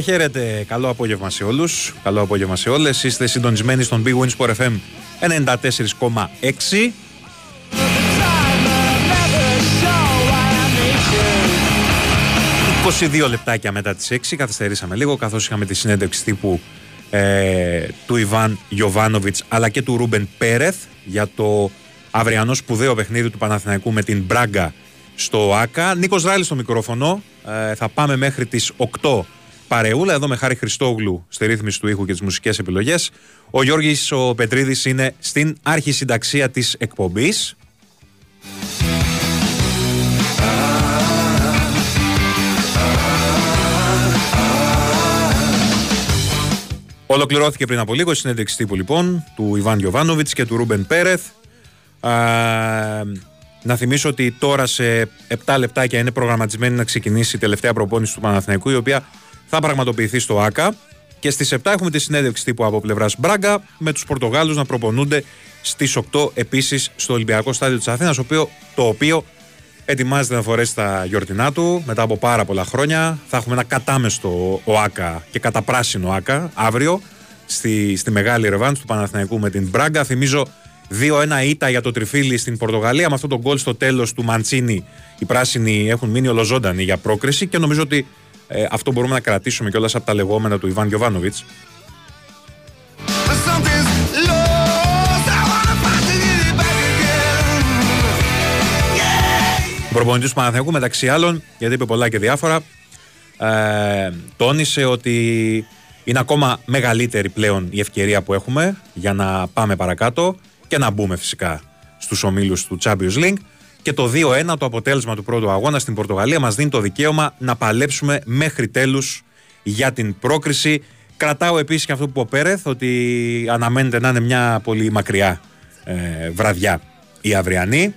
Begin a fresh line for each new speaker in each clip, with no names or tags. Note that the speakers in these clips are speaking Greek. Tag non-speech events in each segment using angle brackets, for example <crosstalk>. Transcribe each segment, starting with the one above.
Χαίρετε, χαίρετε. Καλό απόγευμα σε όλους. Καλό απόγευμα σε όλες. Είστε συντονισμένοι στον Big Win Sport FM 94,6.
Time, but I'm never sure why I need you.
22 λεπτάκια μετά τις 6 καθυστερήσαμε λίγο καθώς είχαμε τη συνέντευξη τύπου ε, του Ιβάν Γιοβάνοβιτς αλλά και του Ρούμπεν Πέρεθ για το αυριανό σπουδαίο παιχνίδι του Παναθηναϊκού με την Μπράγκα στο ΆΚΑ. Νίκος Ράλης στο μικρόφωνο. Ε, θα πάμε μέχρι τις 8 παρεούλα εδώ με Χάρη Χριστόγλου στη ρύθμιση του ήχου και τις μουσικές επιλογές. Ο Γιώργης ο Πετρίδης είναι στην αρχισυνταξία της εκπομπής. Ολοκληρώθηκε πριν από λίγο η συνέντευξη τύπου λοιπόν του Ιβάν Γιοβάνοβιτ και του Ρούμπεν Πέρεθ. Α, να θυμίσω ότι τώρα σε 7 λεπτάκια είναι προγραμματισμένη να ξεκινήσει η τελευταία προπόνηση του Παναθηναϊκού, η οποία θα πραγματοποιηθεί στο ΆΚΑ. Και στις 7 έχουμε τη συνέντευξη τύπου από πλευράς Μπράγκα, με τους Πορτογάλους να προπονούνται στις 8 επίσης στο Ολυμπιακό Στάδιο της Αθήνας, το οποίο ετοιμάζεται να φορέσει τα γιορτινά του μετά από πάρα πολλά χρόνια. Θα έχουμε ένα κατάμεστο ΟΑΚΑ και καταπράσινο ΟΑΚΑ αύριο στη, στη μεγάλη ρεβάνς του Παναθηναϊκού με την Μπράγκα. Θυμίζω 2-1 ήττα για το τριφύλι στην Πορτογαλία. Με αυτό το γκολ στο τέλος του Μαντσίνη, οι πράσινοι έχουν μείνει ολοζώντανοι για πρόκριση και νομίζω ότι ε, αυτό μπορούμε να κρατήσουμε κιόλας από τα λεγόμενα του Ιβάν Γιοβάνοβιτ.
Something's lost. I wanna find to get it back again. Yeah.
Ο προπονητής του Παναθηναϊκού μεταξύ άλλων, γιατί είπε πολλά και διάφορα, ε, τόνισε ότι είναι ακόμα μεγαλύτερη πλέον η ευκαιρία που έχουμε για να πάμε παρακάτω και να μπούμε φυσικά στους ομίλους του Champions League και το 2-1 το αποτέλεσμα του πρώτου αγώνα στην Πορτογαλία μας δίνει το δικαίωμα να παλέψουμε μέχρι τέλους για την πρόκριση. Κρατάω επίσης και αυτό που είπε ο Πέρεθ ότι αναμένεται να είναι μια πολύ μακριά ε, βραδιά η αυριανή.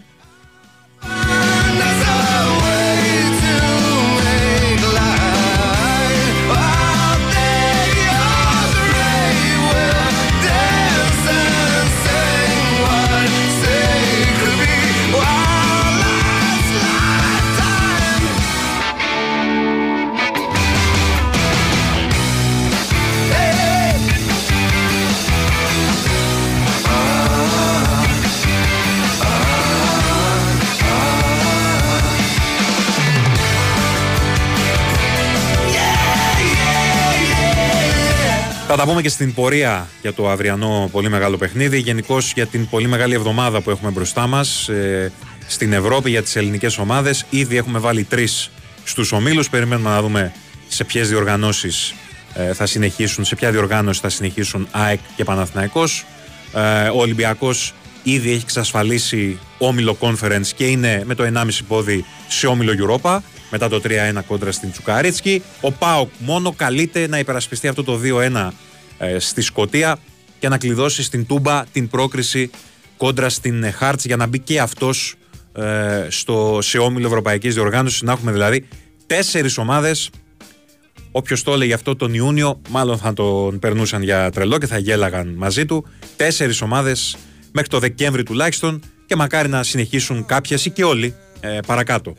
Θα τα πούμε και στην πορεία για το αυριανό πολύ μεγάλο παιχνίδι. Γενικώς για την πολύ μεγάλη εβδομάδα που έχουμε μπροστά μας στην Ευρώπη για τις ελληνικές ομάδες. Ήδη έχουμε βάλει τρεις στους ομίλους. Περιμένουμε να δούμε σε ποιες διοργανώσεις θα συνεχίσουν, σε ποια διοργάνωση θα συνεχίσουν ΑΕΚ και Παναθηναϊκός. Ε, ο Ολυμπιακός ήδη έχει εξασφαλίσει όμιλο conference και είναι με το 1,5 πόδι σε όμιλο Europa μετά το 3-1 κόντρα στην Τσουκαρίτσκι. Ο Πάοκ μόνο καλείται να υπερασπιστεί αυτό το 2-1 ε, στη Σκωτία και να κλειδώσει στην Τούμπα την πρόκριση κόντρα στην ε, Χάρτς για να μπει και αυτός ε, στο, σε όμιλο Ευρωπαϊκής Διοργάνωσης. Να έχουμε δηλαδή τέσσερις ομάδες Όποιος το έλεγε αυτό τον Ιούνιο, μάλλον θα τον περνούσαν για τρελό και θα γέλαγαν μαζί του. Τέσσερις ομάδες μέχρι το Δεκέμβρη τουλάχιστον και μακάρι να συνεχίσουν κάποιες ή και όλοι ε, παρακάτω.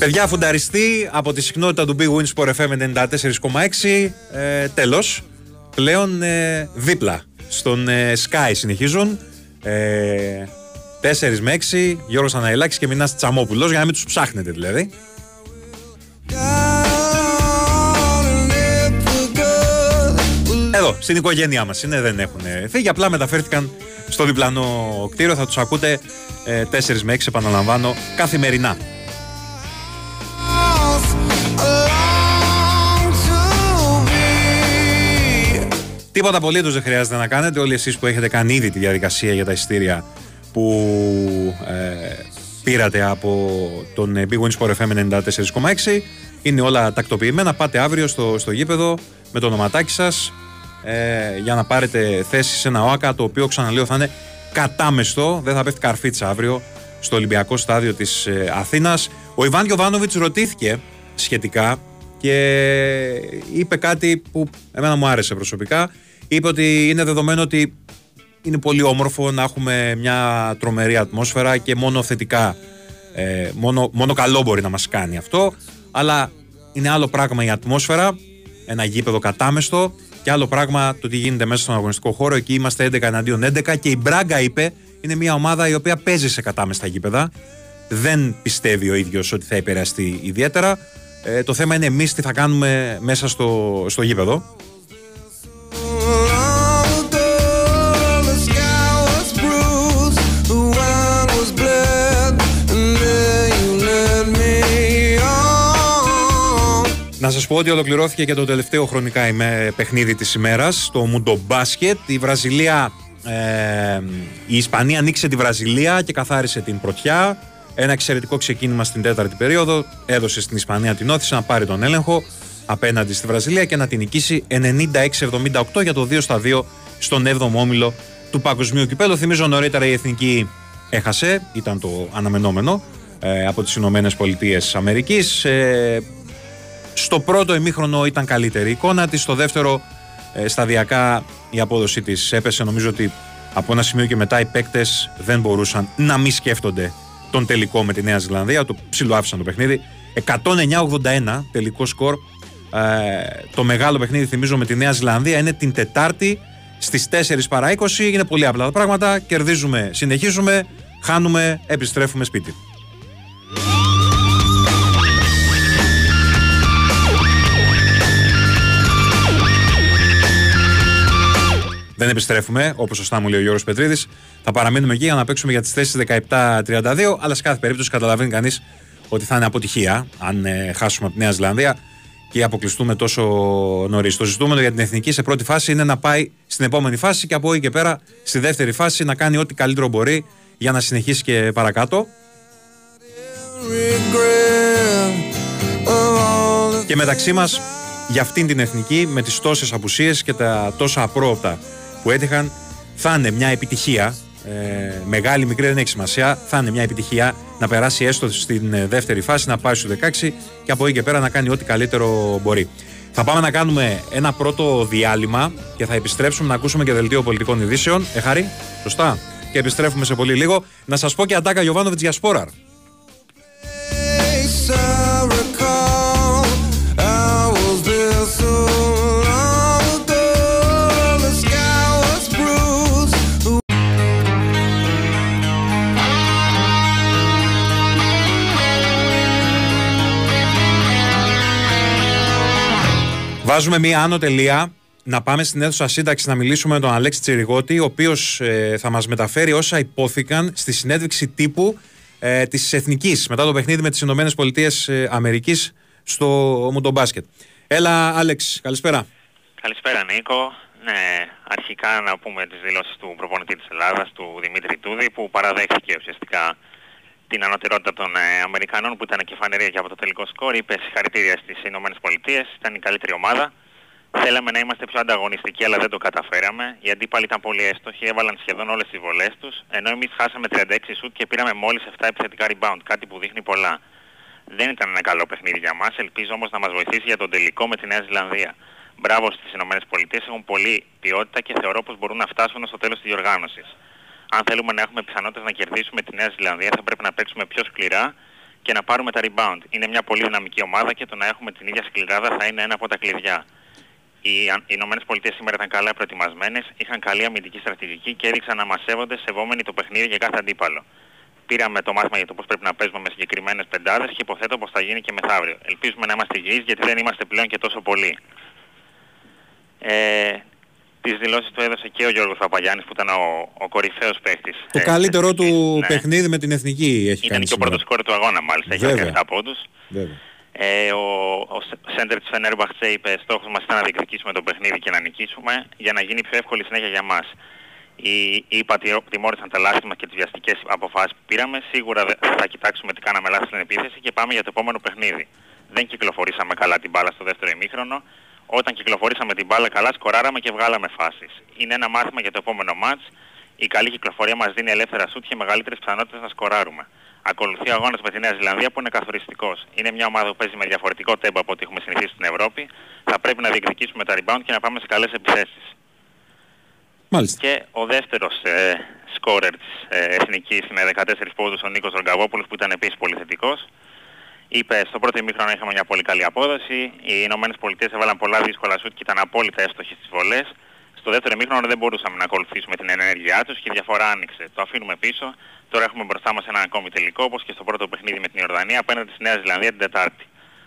Παιδιά, φουνταριστεί από τη συχνότητα του Big Win Sport FM 94,6. Ε, τέλος, πλέον ε, δίπλα στον ε, Sky συνεχίζουν. Ε, 4 με 6, Γιώργος Αναηλάκης και Μινάς Τσαμόπουλος, για να μην τους ψάχνετε δηλαδή.
Down and
Εδώ, στην οικογένειά μας είναι, δεν έχουν φύγει. Απλά μεταφέρθηκαν στο διπλανό κτίριο. Θα τους ακούτε ε, 4 με 6, επαναλαμβάνω, καθημερινά. Τίποτα απολύτως δεν χρειάζεται να κάνετε. Όλοι εσείς που έχετε κάνει ήδη τη διαδικασία για τα ειστήρια που ε, πήρατε από τον Big Wins Sport FM 94,6 είναι όλα τακτοποιημένα. Πάτε αύριο στο, στο γήπεδο με το ονοματάκι σας ε, για να πάρετε θέση σε ένα ΟΑΚΑ το οποίο ξαναλέω θα είναι κατάμεστο. Δεν θα πέφτει καρφίτσα αύριο στο Ολυμπιακό Στάδιο της ε, Αθήνας. Ο Ιβάν Γιοβάνοβιτ ρωτήθηκε σχετικά και είπε κάτι που εμένα μου άρεσε προσωπικά. Είπε ότι είναι δεδομένο ότι είναι πολύ όμορφο να έχουμε μια τρομερή ατμόσφαιρα και μόνο θετικά, ε, μόνο, μόνο καλό μπορεί να μας κάνει αυτό. Αλλά είναι άλλο πράγμα η ατμόσφαιρα, ένα γήπεδο κατάμεστο και άλλο πράγμα το τι γίνεται μέσα στον αγωνιστικό χώρο. Εκεί είμαστε 11 εναντίον 11 και η Μπράγκα είπε είναι μια ομάδα η οποία παίζει σε κατάμεστα γήπεδα. Δεν πιστεύει ο ίδιος ότι θα επηρεαστεί ιδιαίτερα. Ε, το θέμα είναι εμείς τι θα κάνουμε μέσα στο, στο γήπεδο. Να σας πω ότι ολοκληρώθηκε και το τελευταίο χρονικά ημέ παιχνίδι της ημέρας, το Μουντομπάσκετ. Η Βραζιλία, ε, η Ισπανία ανοίξε τη Βραζιλία και καθάρισε την πρωτιά. Ένα εξαιρετικό ξεκίνημα στην τέταρτη περίοδο. Έδωσε στην Ισπανία την όθηση να πάρει τον έλεγχο απέναντι στη Βραζιλία και να την νικήσει 96-78 για το 2 στα 2 στον 7ο όμιλο του Παγκοσμίου Κυπέλου. Θυμίζω νωρίτερα η Εθνική έχασε, ήταν το αναμενόμενο ε, από τις Ηνωμένες Πολιτείες Αμερικής. Ε, στο πρώτο ημίχρονο ήταν καλύτερη εικόνα της, στο δεύτερο ε, σταδιακά η απόδοσή της έπεσε. Νομίζω ότι από ένα σημείο και μετά οι παίκτες δεν μπορούσαν να μην σκέφτονται τον τελικό με τη Νέα Ζηλανδία. Το ψιλοάφησαν το παιχνίδι. 109-81 τελικό σκορ. Ε, το μεγάλο παιχνίδι, θυμίζω, με τη Νέα Ζηλανδία είναι την Τετάρτη στις 4 παρά 20. Είναι πολύ απλά τα πράγματα. Κερδίζουμε, συνεχίζουμε, χάνουμε, επιστρέφουμε σπίτι. Δεν επιστρέφουμε, όπως σωστά μου λέει ο Γιώργος Πετρίδης. Θα παραμείνουμε εκεί για να παίξουμε για τις θέσεις 17-32. Αλλά σε κάθε περίπτωση καταλαβαίνει κανείς ότι θα είναι αποτυχία αν ε, χάσουμε από τη Νέα Ζηλανδία και αποκλειστούμε τόσο νωρίς. Το ζητούμενο για την εθνική σε πρώτη φάση είναι να πάει στην επόμενη φάση και από εκεί και πέρα στη δεύτερη φάση να κάνει ό,τι καλύτερο μπορεί για να συνεχίσει και παρακάτω. Και μεταξύ μας για αυτήν την εθνική με τις τόσες απουσίες και τα τόσα απρόοπτα που έτυχαν θα είναι μια επιτυχία. Ε, μεγάλη, μικρή δεν έχει σημασία. Θα είναι μια επιτυχία να περάσει έστω στην ε, δεύτερη φάση, να πάει στου 16 και από εκεί και πέρα να κάνει ό,τι καλύτερο μπορεί. Θα πάμε να κάνουμε ένα πρώτο διάλειμμα και θα επιστρέψουμε να ακούσουμε και δελτίο πολιτικών ειδήσεων. Ε, Χαρή, σωστά. Και επιστρέφουμε σε πολύ λίγο. Να σας πω και αντάκα Γιωβάνοβιτς για σπόραρ. Βάζουμε μία άνω τελεία να πάμε στην αίθουσα σύνταξης να μιλήσουμε με τον Αλέξη Τσιριγότη, ο οποίος ε, θα μας μεταφέρει όσα υπόθηκαν στη συνέντευξη τύπου ε, της Εθνικής μετά το παιχνίδι με τις Ηνωμένες Πολιτείες Αμερικής στο Μουντομπάσκετ. Έλα, Άλεξ, καλησπέρα.
Καλησπέρα, Νίκο. Ναι, αρχικά να πούμε τις δηλώσεις του προπονητή της Ελλάδας, του Δημήτρη Τούδη, που παραδέχθηκε ουσιαστικά την ανωτερότητα των ε, Αμερικανών που ήταν και φανερή και από το τελικό σκορ. Είπε συγχαρητήρια στις Ηνωμένες Πολιτείες, ήταν η καλύτερη ομάδα. Θέλαμε να είμαστε πιο ανταγωνιστικοί, αλλά δεν το καταφέραμε. Οι αντίπαλοι ήταν πολύ έστοχοι, έβαλαν σχεδόν όλες τις βολές τους, ενώ εμείς χάσαμε 36 σουτ και πήραμε μόλις 7 επιθετικά rebound, κάτι που δείχνει πολλά. Δεν ήταν ένα καλό παιχνίδι για μας, ελπίζω όμως να μας βοηθήσει για τον τελικό με τη Νέα Ζηλανδία. Μπράβο στις ΗΠΑ, έχουν πολλή ποιότητα και θεωρώ πως μπορούν να φτάσουν στο τέλος της διοργάνωσης αν θέλουμε να έχουμε πιθανότητες να κερδίσουμε τη Νέα Ζηλανδία θα πρέπει να παίξουμε πιο σκληρά και να πάρουμε τα rebound. Είναι μια πολύ δυναμική ομάδα και το να έχουμε την ίδια σκληράδα θα είναι ένα από τα κλειδιά. Οι Ηνωμένες Πολιτείες σήμερα ήταν καλά προετοιμασμένες, είχαν καλή αμυντική στρατηγική και έδειξαν να μας σέβονται σεβόμενοι το παιχνίδι για κάθε αντίπαλο. Πήραμε το μάθημα για το πώς πρέπει να παίζουμε με συγκεκριμένες πεντάδες και υποθέτω πως θα γίνει και μεθαύριο. Ελπίζουμε να είμαστε υγιείς γιατί δεν είμαστε πλέον και τόσο πολλοί. Ε, τις δηλώσεις του έδωσε και ο Γιώργος Παπαγιάννης που ήταν ο, ο κορυφαίος παίκτης.
Το
ε,
καλύτερό
της
του
εθνικής. Ναι.
παιχνίδι με την εθνική έχει
Ήταν
κάνει
και ο
σήμερα.
πρώτος σκόρ του αγώνα μάλιστα, έχει
Βέβαια.
17 πόντους.
Βέβαια.
Ε, ο, ο σ- σέντερ της Φενέρμπαχτσε είπε στόχος μας ήταν να διεκδικήσουμε το παιχνίδι και να νικήσουμε για να γίνει πιο εύκολη συνέχεια για μας. Οι, οι ΙΠΑ τιμω- τιμώρησαν τα λάθη μας και τις βιαστικές αποφάσεις που πήραμε. Σίγουρα δε- θα κοιτάξουμε τι κάναμε λάθος στην επίθεση και πάμε για το επόμενο παιχνίδι. Δεν κυκλοφορήσαμε καλά την μπάλα στο δεύτερο ημίχρονο. Όταν κυκλοφορήσαμε την μπάλα καλά, σκοράραμε και βγάλαμε φάσεις. Είναι ένα μάθημα για το επόμενο μάτς. Η καλή κυκλοφορία μας δίνει ελεύθερα σουτ και μεγαλύτερες πιθανότητες να σκοράρουμε. Ακολουθεί ο αγώνας με τη Νέα Ζηλανδία που είναι καθοριστικός. Είναι μια ομάδα που παίζει με διαφορετικό τέμπο από ό,τι έχουμε συνηθίσει στην Ευρώπη. Θα πρέπει να διεκδικήσουμε τα rebound και να πάμε σε καλές επιθέσεις.
Μάλιστα.
Και ο δεύτερος ε, σκόρερ της ε, Εθνικής με 14 πόντους, ο Νίκος Ρογκαβόπουλος που ήταν επίσης πολύ θετικός. Είπε στο πρώτο ημίχρονο είχαμε μια πολύ καλή απόδοση. Οι Ηνωμένες Πολιτείες έβαλαν πολλά δύσκολα σουτ και ήταν απόλυτα εύστοχοι στις βολές. Στο δεύτερο ημίχρονο δεν μπορούσαμε να ακολουθήσουμε την ενέργειά τους και η διαφορά άνοιξε. Το αφήνουμε πίσω. Τώρα έχουμε μπροστά μας ένα ακόμη τελικό όπως και στο πρώτο παιχνίδι με την Ιορδανία απέναντι στη Νέα Ζηλανδία την Τετάρτη.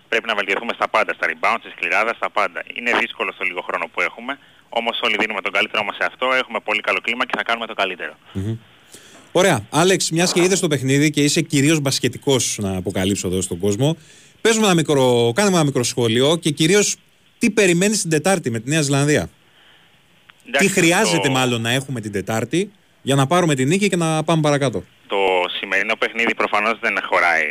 Πρέπει να βελτιωθούμε στα πάντα, στα rebound, στη σκληράδα, στα πάντα. Είναι δύσκολο στο λίγο χρόνο που έχουμε, όμως όλοι δίνουμε τον καλύτερό μας σε αυτό, έχουμε πολύ καλό κλίμα και θα κάνουμε το καλύτερο.
Ωραία. Άλεξ, μιας και είδες το παιχνίδι και είσαι κυρίως μπασκετικός, να αποκαλύψω εδώ στον κόσμο, παίζουμε ένα μικρό, κάνουμε ένα μικρό σχόλιο και κυρίως τι περιμένεις την Τετάρτη με τη Νέα Ζηλανδία; Τι
Εντάξει,
χρειάζεται
το-
μάλλον να έχουμε την Τετάρτη για να πάρουμε την νίκη και να πάμε παρακάτω;
Το σημερινό παιχνίδι προφανώς δεν χωράει...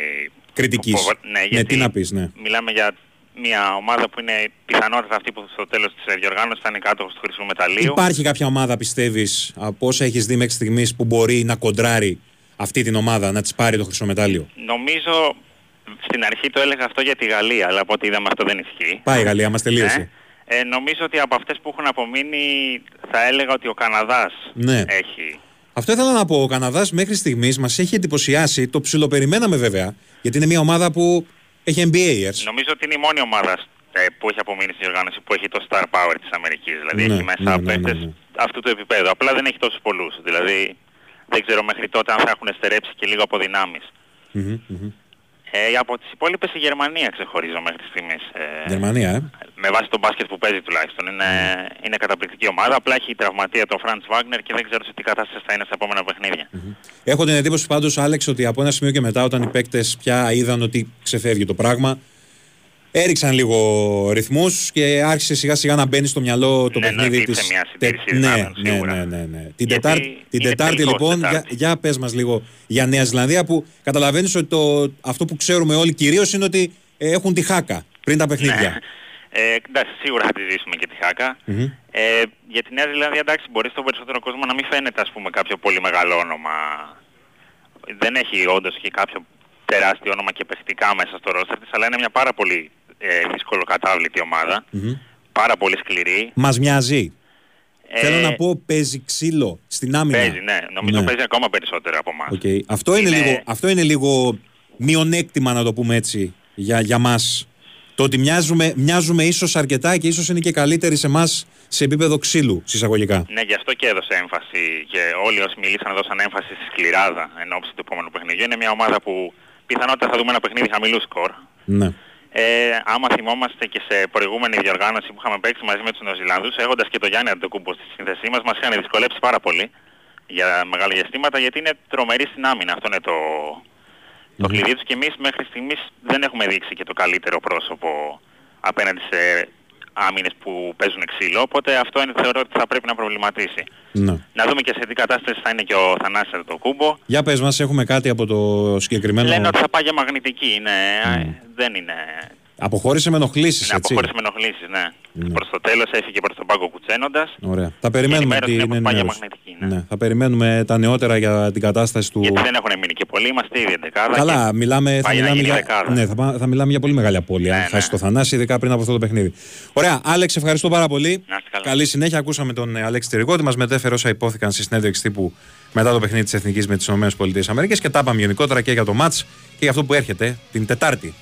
Κριτικής.
Φοβο- Ναι,
Ναι,
γιατί
τι να πεις, ναι.
Μιλάμε για μια ομάδα που είναι πιθανότατα αυτή που στο τέλος της διοργάνωσης θα είναι κάτω του χρυσού μεταλλείου.
Υπάρχει κάποια ομάδα, πιστεύεις, από όσα έχεις δει μέχρι στιγμής, που μπορεί να κοντράρει αυτή την ομάδα, να της πάρει το χρυσό μετάλλιο;
Νομίζω στην αρχή το έλεγα αυτό για τη Γαλλία, αλλά από ό,τι είδαμε αυτό δεν ισχύει.
Πάει η Γαλλία, μας τελείωσε.
Ναι. Ε, νομίζω ότι από αυτές που έχουν απομείνει θα έλεγα ότι ο Καναδάς
Ναι.
έχει
Αυτό ήθελα να πω. Ο Καναδάς μέχρι στιγμής μας έχει εντυπωσιάσει. Το ψιλοπεριμέναμε βέβαια. Γιατί είναι μια ομάδα που έχει NBAers.
Νομίζω ότι είναι η μόνη ομάδα ε, που έχει απομείνει στην οργάνωση που έχει το star power της Αμερικής. Δηλαδή
Ναι,
έχει μέσα
ναι, ναι, ναι,
παίκτες
ναι.
αυτού του επίπεδου. Απλά δεν έχει τόσους πολλούς. Δηλαδή δεν ξέρω μέχρι τότε αν θα έχουν στερέψει και λίγο από δυνάμεις.
Μμμ, μμμ.
Ε, από τις υπόλοιπες η Γερμανία ξεχωρίζω μέχρι στιγμής. Ε,
Γερμανία, ε.
με βάση τον μπάσκετ που παίζει τουλάχιστον. Είναι, είναι καταπληκτική ομάδα. Απλά έχει τραυματία τον Φραντς Βάγνερ και δεν ξέρω σε τι κατάσταση θα είναι στα επόμενα παιχνίδια.
Έχω την εντύπωση πάντως, Άλεξ, ότι από ένα σημείο και μετά, όταν οι παίκτες πια είδαν ότι ξεφεύγει το πράγμα, έριξαν λίγο ρυθμούς και άρχισε σιγά σιγά να μπαίνει στο μυαλό το
Ναι, να
παιχνίδι
υπήρξε
τη.
μια συντήρηση
ναι,
δυνάμεων,
ναι,
σίγουρα.
ναι, ναι, ναι. Την
Γιατί
Τετάρτη, την
είναι
τετάρτη
τελικός
λοιπόν,
Τετάρτης.
για, για πες μας λίγο για Νέα Ζηλανδία που καταλαβαίνεις ότι το, αυτό που ξέρουμε όλοι κυρίως είναι ότι ε, έχουν τη χάκα πριν τα παιχνίδια.
Ναι. Ε, εντάξει, σίγουρα θα τη ζήσουμε και τη χάκα.
Μμμ.
Ε, για τη Νέα Ζηλανδία, εντάξει, μπορεί στον περισσότερο κόσμο να μην φαίνεται, ας πούμε, κάποιο πολύ μεγάλο όνομα. Δεν έχει όντως και κάποιο τεράστιο όνομα και παιχτικά μέσα στο ρόστερ της, αλλά είναι μια πάρα πολύ ε, δυσκολοκατάβλητη ομάδα.
Μμμ.
Πάρα πολύ σκληρή.
Μας μοιάζει.
Ε,
Θέλω να πω, παίζει ξύλο στην άμυνα.
Παίζει, ναι. Νομίζω
Ναι.
παίζει ακόμα περισσότερο από εμάς.
Οκ. Αυτό, είναι...
Είναι-
λίγο, αυτό είναι λίγο μειονέκτημα, να το πούμε έτσι, για, για μας. Το ότι μοιάζουμε, μοιάζουμε ίσως αρκετά και ίσως είναι και καλύτεροι σε εμάς σε επίπεδο ξύλου, συσσαγωγικά.
Ναι, γι' αυτό και έδωσε έμφαση και όλοι όσοι μιλήσαν έδωσαν έμφαση στη σκληράδα εν ώψη του επόμενου παιχνιδιού. Είναι μια ομάδα που πιθανότητα θα δούμε ένα παιχνίδι χαμηλού σκορ.
Ναι.
Ε, άμα θυμόμαστε και σε προηγούμενη διοργάνωση που είχαμε παίξει μαζί με τους Νεοζηλανδούς, έχοντας και το Γιάννη Αντεκούμπο στη σύνθεσή μας, μας είχαν δυσκολέψει πάρα πολύ για μεγάλα διαστήματα γιατί είναι τρομερή στην άμυνα. Αυτό είναι το, το κλειδί τους και εμείς μέχρι στιγμής δεν έχουμε δείξει και το καλύτερο πρόσωπο απέναντι σε άμυνες που παίζουν ξύλο, οπότε αυτό είναι, θεωρώ ότι θα πρέπει να προβληματίσει.
ναι.
Να δούμε και σε τι κατάσταση θα είναι και ο Θανάσης Αντεκούμπο.
Για πες μας, έχουμε κάτι από το συγκεκριμένο...
Λένε ότι θα πάει για μαγνητική, είναι, δεν είναι
Αποχώρησε με ενοχλήσεις,
Ναι,
έτσι.
αποχώρησε με ενοχλήσεις, ναι.
Ναι.
Προς το τέλος έφυγε προς τον πάγκο κουτσένοντας.
Ωραία. Θα περιμένουμε
ενημέρωση
την
είναι πως πάει για
ενημέρωση.
μαγνητική, ναι.
Ναι. Θα περιμένουμε τα νεότερα για την κατάσταση του...
Γιατί δεν έχουν μείνει και πολλοί, είμαστε ήδη 11.
Καλά, μιλάμε, θα,
πάει να
μιλάμε
γίνει
για,
δεκάδα.
ναι, θα, πά- θα μιλάμε για πολύ μεγάλη απώλεια.
Ναι,
αν χάσει
ναι.
το Θανάση, ειδικά πριν από αυτό το παιχνίδι. Ωραία, Άλεξ, ευχαριστώ πάρα πολύ.
Να είστε καλά.
Καλή συνέχεια. Ακούσαμε τον ε, Αλέξη Τυρικότη, μας μετέφερε όσα υπόθηκαν στη συνέντευξη τύπου μετά το παιχνίδι της Εθνικής με τις ΗΠΑ και τα είπαμε γενικότερα και για το ματ και για αυτό που έρχεται την Τετάρτη.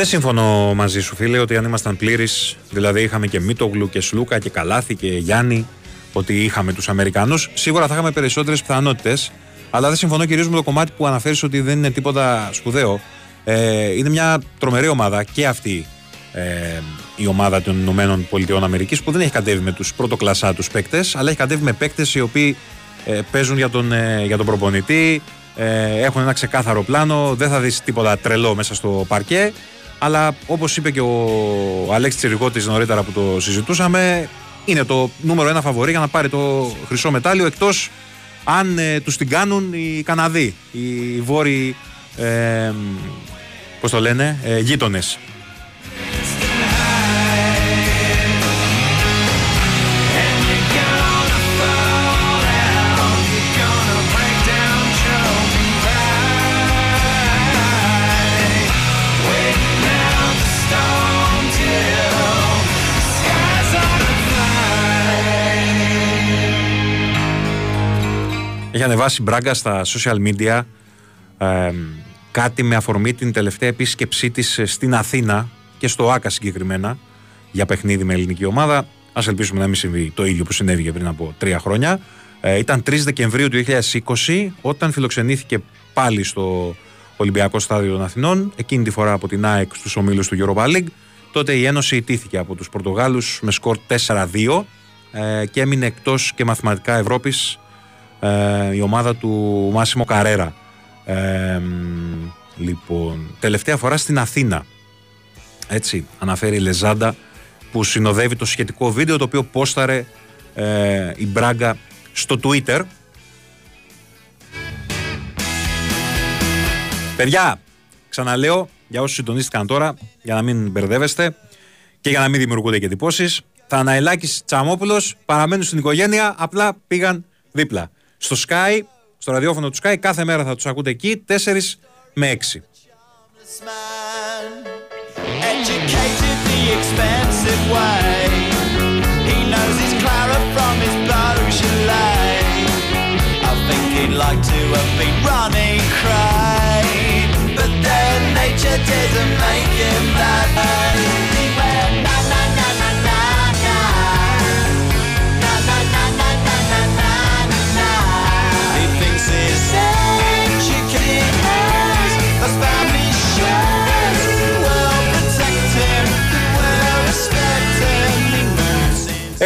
Δεν συμφωνώ μαζί σου, φίλε, ότι αν ήμασταν πλήρεις, δηλαδή είχαμε και Μίτογλου και Σλούκα και Καλάθη και Γιάννη, ότι είχαμε τους Αμερικανούς, σίγουρα θα είχαμε περισσότερες πιθανότητες. Αλλά δεν συμφωνώ κυρίως με το κομμάτι που αναφέρεις ότι δεν είναι τίποτα σπουδαίο. Ε, είναι μια τρομερή ομάδα και αυτή ε, η ομάδα των Ηνωμένων Πολιτειών Αμερικής που δεν έχει κατέβει με τους πρωτοκλασσά τους παίκτες, αλλά έχει κατέβει με παίκτες οι οποίοι ε, παίζουν για τον, ε, για τον προπονητή, ε, έχουν ένα ξεκάθαρο πλάνο, δεν θα δεις τίποτα τρελό μέσα στο παρκέ. Αλλά όπως είπε και ο Αλέξης Τσιρικότη νωρίτερα που το συζητούσαμε, είναι το νούμερο ένα φαβορή για να πάρει το χρυσό μετάλλιο εκτός αν ε, τους την κάνουν οι Καναδοί, οι βόρειοι. Ε, Πώς το λένε, ε, γείτονες. Έχει ανεβάσει μπράγκα στα social media ε, κάτι με αφορμή την τελευταία επίσκεψή της στην Αθήνα και στο ΆΚΑ συγκεκριμένα για παιχνίδι με ελληνική ομάδα. Α ελπίσουμε να μην συμβεί το ίδιο που συνέβη πριν από τρία χρόνια. Ε, ήταν 3 Δεκεμβρίου του 2020 όταν φιλοξενήθηκε πάλι στο Ολυμπιακό Στάδιο των Αθηνών, εκείνη τη φορά από την ΑΕΚ στους ομίλους του Europa League. Τότε η Ένωση ιτήθηκε από τους Πορτογάλους με σκορ 4-2 ε, και έμεινε εκτός και μαθηματικά Ευρώπης ε, η ομάδα του Μάσιμο Καρέρα. Ε, λοιπόν, τελευταία φορά στην Αθήνα. Έτσι, αναφέρει η Λεζάντα που συνοδεύει το σχετικό βίντεο το οποίο πόσταρε ε, η Μπράγκα στο Twitter. Παιδιά, ξαναλέω για όσους συντονίστηκαν τώρα, για να μην μπερδεύεστε και για να μην δημιουργούνται και εντυπώσεις, Θαναηλάκης Τσαμόπουλος παραμένουν στην οικογένεια, απλά πήγαν δίπλα στο Sky, στο ραδιόφωνο του Sky. Κάθε μέρα θα τους ακούτε εκεί, 4 με 6.
But then nature didn't make him that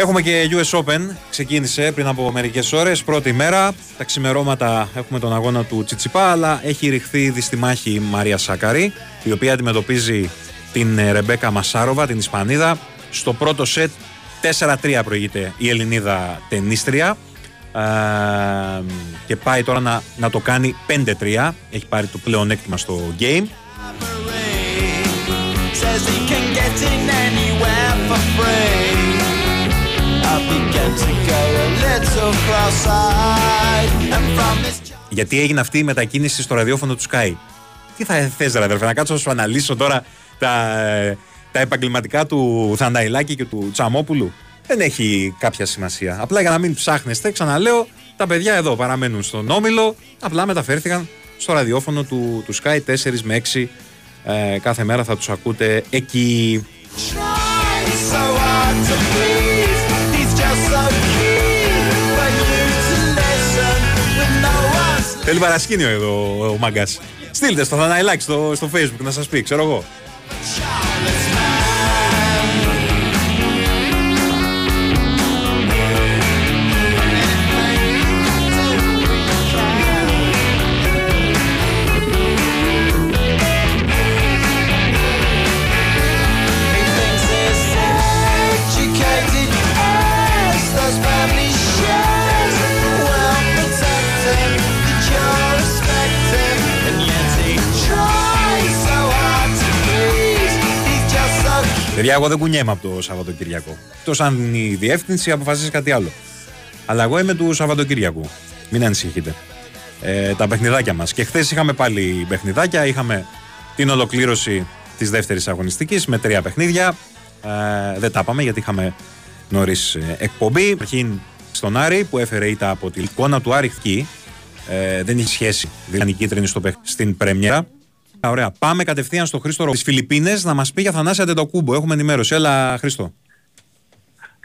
Έχουμε και US Open, ξεκίνησε πριν από μερικές ώρες, πρώτη μέρα. Τα ξημερώματα έχουμε τον αγώνα του Τσιτσιπά, αλλά έχει ρηχθεί ήδη στη μάχη η Μαρία Σάκαρη, η οποία αντιμετωπίζει την ε, Ρεμπέκα Μασάροβα, την Ισπανίδα. Στο πρώτο σετ 4-3 προηγείται η Ελληνίδα τενίστρια. Ε, και πάει τώρα να, να το κάνει 5-3. Έχει πάρει το πλεονέκτημα στο game.
Says he can get in anywhere for free.
Γιατί έγινε αυτή η μετακίνηση στο ραδιόφωνο του Sky. Τι θα θες ρε αδερφέ, να κάτσω να σου αναλύσω τώρα τα, τα επαγγελματικά του Θαναϊλάκη και του Τσαμόπουλου; Δεν έχει κάποια σημασία. Απλά για να μην ψάχνεστε, ξαναλέω, τα παιδιά εδώ παραμένουν στον Όμιλο, απλά μεταφέρθηκαν στο ραδιόφωνο του, του Sky 4 με 6 ε, κάθε μέρα θα τους ακούτε εκεί.
Try so
Θέλει παρασκήνιο εδώ ο Μαγκάς. Στείλτε στο Θαναϊλάκη στο, στο facebook να σας πει, ξέρω εγώ. Παιδιά, εγώ δεν κουνιέμαι από το Σαββατοκύριακο. Εκτό αν η διεύθυνση αποφασίσει κάτι άλλο. Αλλά εγώ είμαι του Σαββατοκύριακου. Μην ανησυχείτε. Ε, τα παιχνιδάκια μας. Και χθες είχαμε πάλι παιχνιδάκια. Είχαμε την ολοκλήρωση της δεύτερης αγωνιστικής με τρία παιχνίδια. Ε, δεν τα είπαμε γιατί είχαμε νωρίς εκπομπή. Αρχήν στον Άρη που έφερε ήττα από την εικόνα του Άρη Χκή. Ε, δεν έχει σχέση. Δηλαδή η κίτρινη στο παιχ- στην Πρέμιερα. Ωραία. Πάμε κατευθείαν στο Χρήστο Ρο- στις Φιλιππίνες να μας πει για Θανάση Αντετοκούμπο. Έχουμε ενημέρωση. Έλα Χρήστο.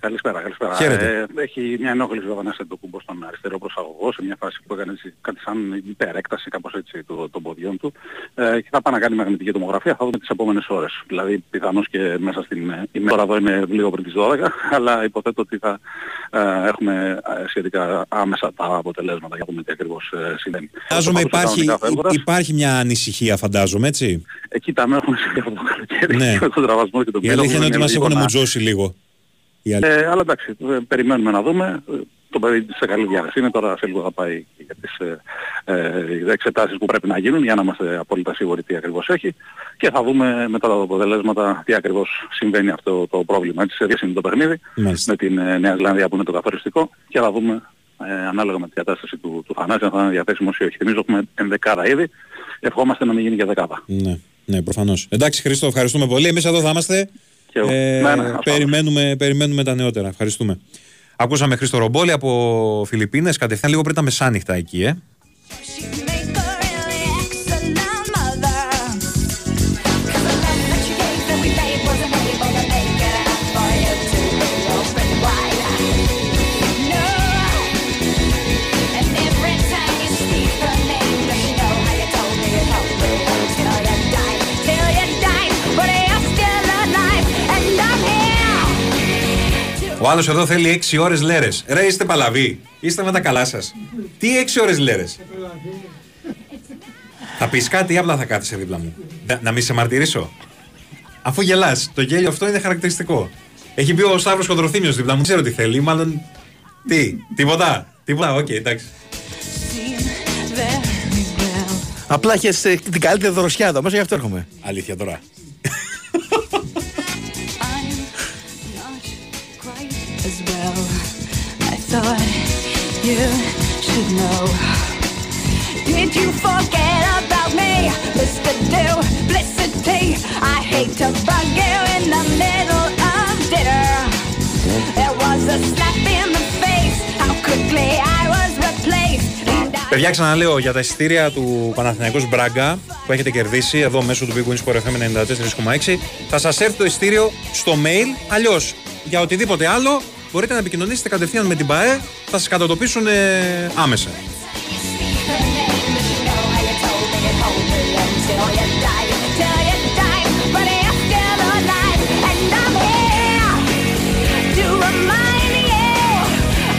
Καλησπέρα, καλησπέρα.
Χαίρετε.
Ε, έχει μια ενόχληση ο Θανάσης το κούμπο στον αριστερό προσαγωγός σε μια φάση που έκανε έτσι, κάτι σαν υπερέκταση κάπως έτσι των, των ποδιών του ε, και θα πάει να κάνει μαγνητική τομογραφία, θα δούμε τις επόμενες ώρες. Δηλαδή πιθανώς και μέσα στην ε, ημέρα τώρα εδώ είναι λίγο πριν τις 12 <laughs> αλλά υποθέτω ότι θα ε, έχουμε ε, σχετικά άμεσα τα αποτελέσματα για να δούμε τι ακριβώς ε, συμβαίνει.
Φαντάζομαι
Όπως
υπάρχει,
κανονικά φεύγοντας,
υπάρχει μια ανησυχία φαντάζομαι έτσι;
Εκεί τα έχουμε σε αυτό το καλοκαίρι
Ναι. <laughs>
με τον τραυασμό και τον
Η αλήθεια είναι ότι μας
λίγο
έχουν
να-
μουτζώσει λίγο. Η αλήθεια.
Ε, αλλά εντάξει, ε, περιμένουμε να δούμε. Ε, Το παιδί σε καλή διάθεση είναι. Τώρα σε λίγο θα πάει για τις ε, ε, εξετάσεις που πρέπει να γίνουν για να είμαστε απόλυτα σίγουροι τι ακριβώς έχει. Και θα δούμε μετά τα αποτελέσματα τι ακριβώς συμβαίνει αυτό το πρόβλημα. Έτσι σε σχέση με το παιχνίδι
Μάλιστα.
με την ε, Νέα Ζηλανδία που είναι το καθοριστικό και θα δούμε ε, ανάλογα με την κατάσταση του, του Θανάση αν θα είναι διαθέσιμος ή όχι. Θυμίζω έχουμε ενδεκάδα ήδη. Ευχόμαστε να μην γίνει για δεκάδα.
Ναι, ναι προφανώς. Εντάξει Χρήστο, ευχαριστούμε πολύ. Εμείς εδώ θα είμαστε.
Και εγώ.
Ε,
Ναι, ναι, ασφαλώς.
περιμένουμε, περιμένουμε τα νεότερα. Ευχαριστούμε. Ακούσαμε Χρήστο Ρομπόλη από Φιλιππίνες, κατευθείαν λίγο πριν τα μεσάνυχτα εκεί, ε. Ο άλλος εδώ θέλει 6 ώρες λέρες. Ρε είστε παλαβοί. Είστε με τα καλά σας. Τι 6 ώρες λέρες; θα πεις κάτι ή απλά θα κάθεσαι δίπλα μου. Να, να μην σε μαρτυρήσω. Αφού γελάς. Το γέλιο αυτό είναι χαρακτηριστικό. Έχει πει ο Σταύρος Κοντροθύμιος δίπλα μου. Δεν ξέρω τι θέλει. Μάλλον... Τι. Τίποτα. Τίποτα. Οκ, εντάξει.
Seen very well.
Απλά έχεις ε, την καλύτερη δροσιά εδώ μέσα, γι' αυτό έρχομαι.
Αλήθεια τώρα. <laughs>
thought you should know. Did you forget about me, Mr. Duplicity? I hate to bug you in the middle of dinner. There was a slap in the face. How quickly I was replaced. And I
Παιδιά, ξαναλέω για τα εισιτήρια του Παναθηναϊκός Μπράγκα που έχετε κερδίσει εδώ μέσω του Big Wins Sport FM 94,6 θα σας έρθει το εισιτήριο στο mail. Αλλιώς, για οτιδήποτε άλλο, μπορείτε να επικοινωνήσετε κατευθείαν με την ΠαΕ, θα σας κατατοπίσουν ε, άμεσα.
her name, does she know how you told me you told me until you died, till you died, but you're still alive, and I'm here to remind you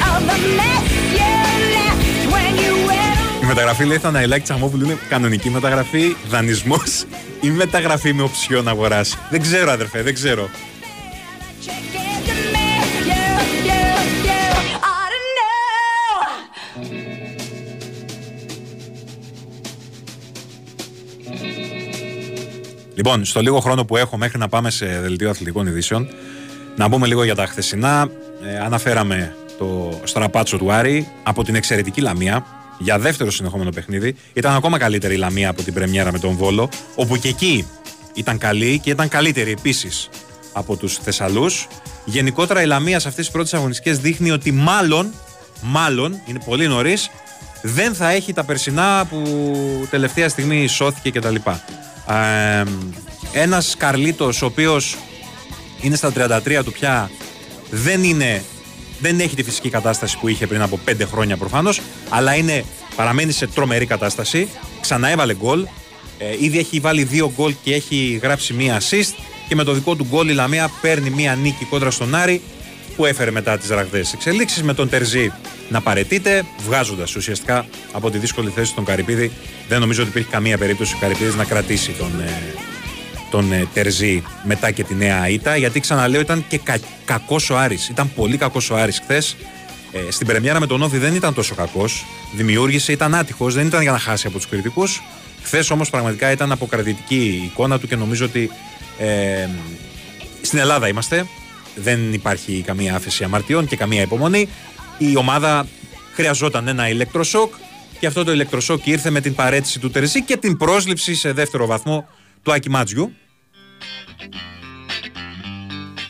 of the mess you left when you went
Η μεταγραφή λέει Θαναϊλάκη Τσαμόπουλου είναι κανονική μεταγραφή, δανεισμός ή μεταγραφή με οψιόν αγοράς. Δεν ξέρω αδερφέ, δεν ξέρω. Λοιπόν, στο λίγο χρόνο που έχω μέχρι να πάμε σε δελτίο αθλητικών ειδήσεων, να πούμε λίγο για τα χθεσινά. Ε, αναφέραμε το στραπάτσο του Άρη από την εξαιρετική Λαμία για δεύτερο συνεχόμενο παιχνίδι. Ήταν ακόμα καλύτερη η Λαμία από την Πρεμιέρα με τον Βόλο, όπου και εκεί ήταν καλή και ήταν καλύτερη επίσης από τους Θεσσαλούς. Γενικότερα η Λαμία σε αυτές τις πρώτες αγωνιστικές δείχνει ότι μάλλον, μάλλον, είναι πολύ νωρίς, δεν θα έχει τα περσινά που τελευταία στιγμή σώθηκε κτλ. Ε, ένας Καρλίτος ο οποίος είναι στα 33 του πια δεν είναι δεν έχει τη φυσική κατάσταση που είχε πριν από 5 χρόνια προφανώς αλλά είναι, παραμένει σε τρομερή κατάσταση. Ξανά έβαλε γκολ. Ε, ήδη έχει βάλει δύο γκολ και έχει γράψει μία assist. Και με το δικό του γκολ η Λαμία παίρνει μία νίκη κόντρα στον Άρη που έφερε μετά τις ραγδαίες εξελίξεις με τον Τερζή να παρετείται βγάζοντας ουσιαστικά από τη δύσκολη θέση τον Καρυπίδη. Δεν νομίζω ότι υπήρχε καμία περίπτωση ο Καρυπίδης να κρατήσει τον, ε, τον ε, Τερζή μετά και τη νέα ήττα γιατί ξαναλέω ήταν και κα, κακός ο Άρης. Ήταν πολύ κακός ο Άρης χθες. Ε, στην πρεμιέρα με τον Όφη δεν ήταν τόσο κακός. Δημιούργησε, ήταν άτυχος δεν ήταν για να χάσει από τους κριτικούς. Χθες όμως πραγματικά ήταν αποκρατητική η εικόνα του και νομίζω ότι ε, στην Ελλάδα είμαστε. Δεν υπάρχει καμία άφηση αμαρτιών και καμία υπομονή η ομάδα χρειαζόταν ένα ηλεκτροσόκ και αυτό το ηλεκτροσόκ ήρθε με την παρέτηση του Τερζή και την πρόσληψη σε δεύτερο βαθμό του Άκη Μάτζιου.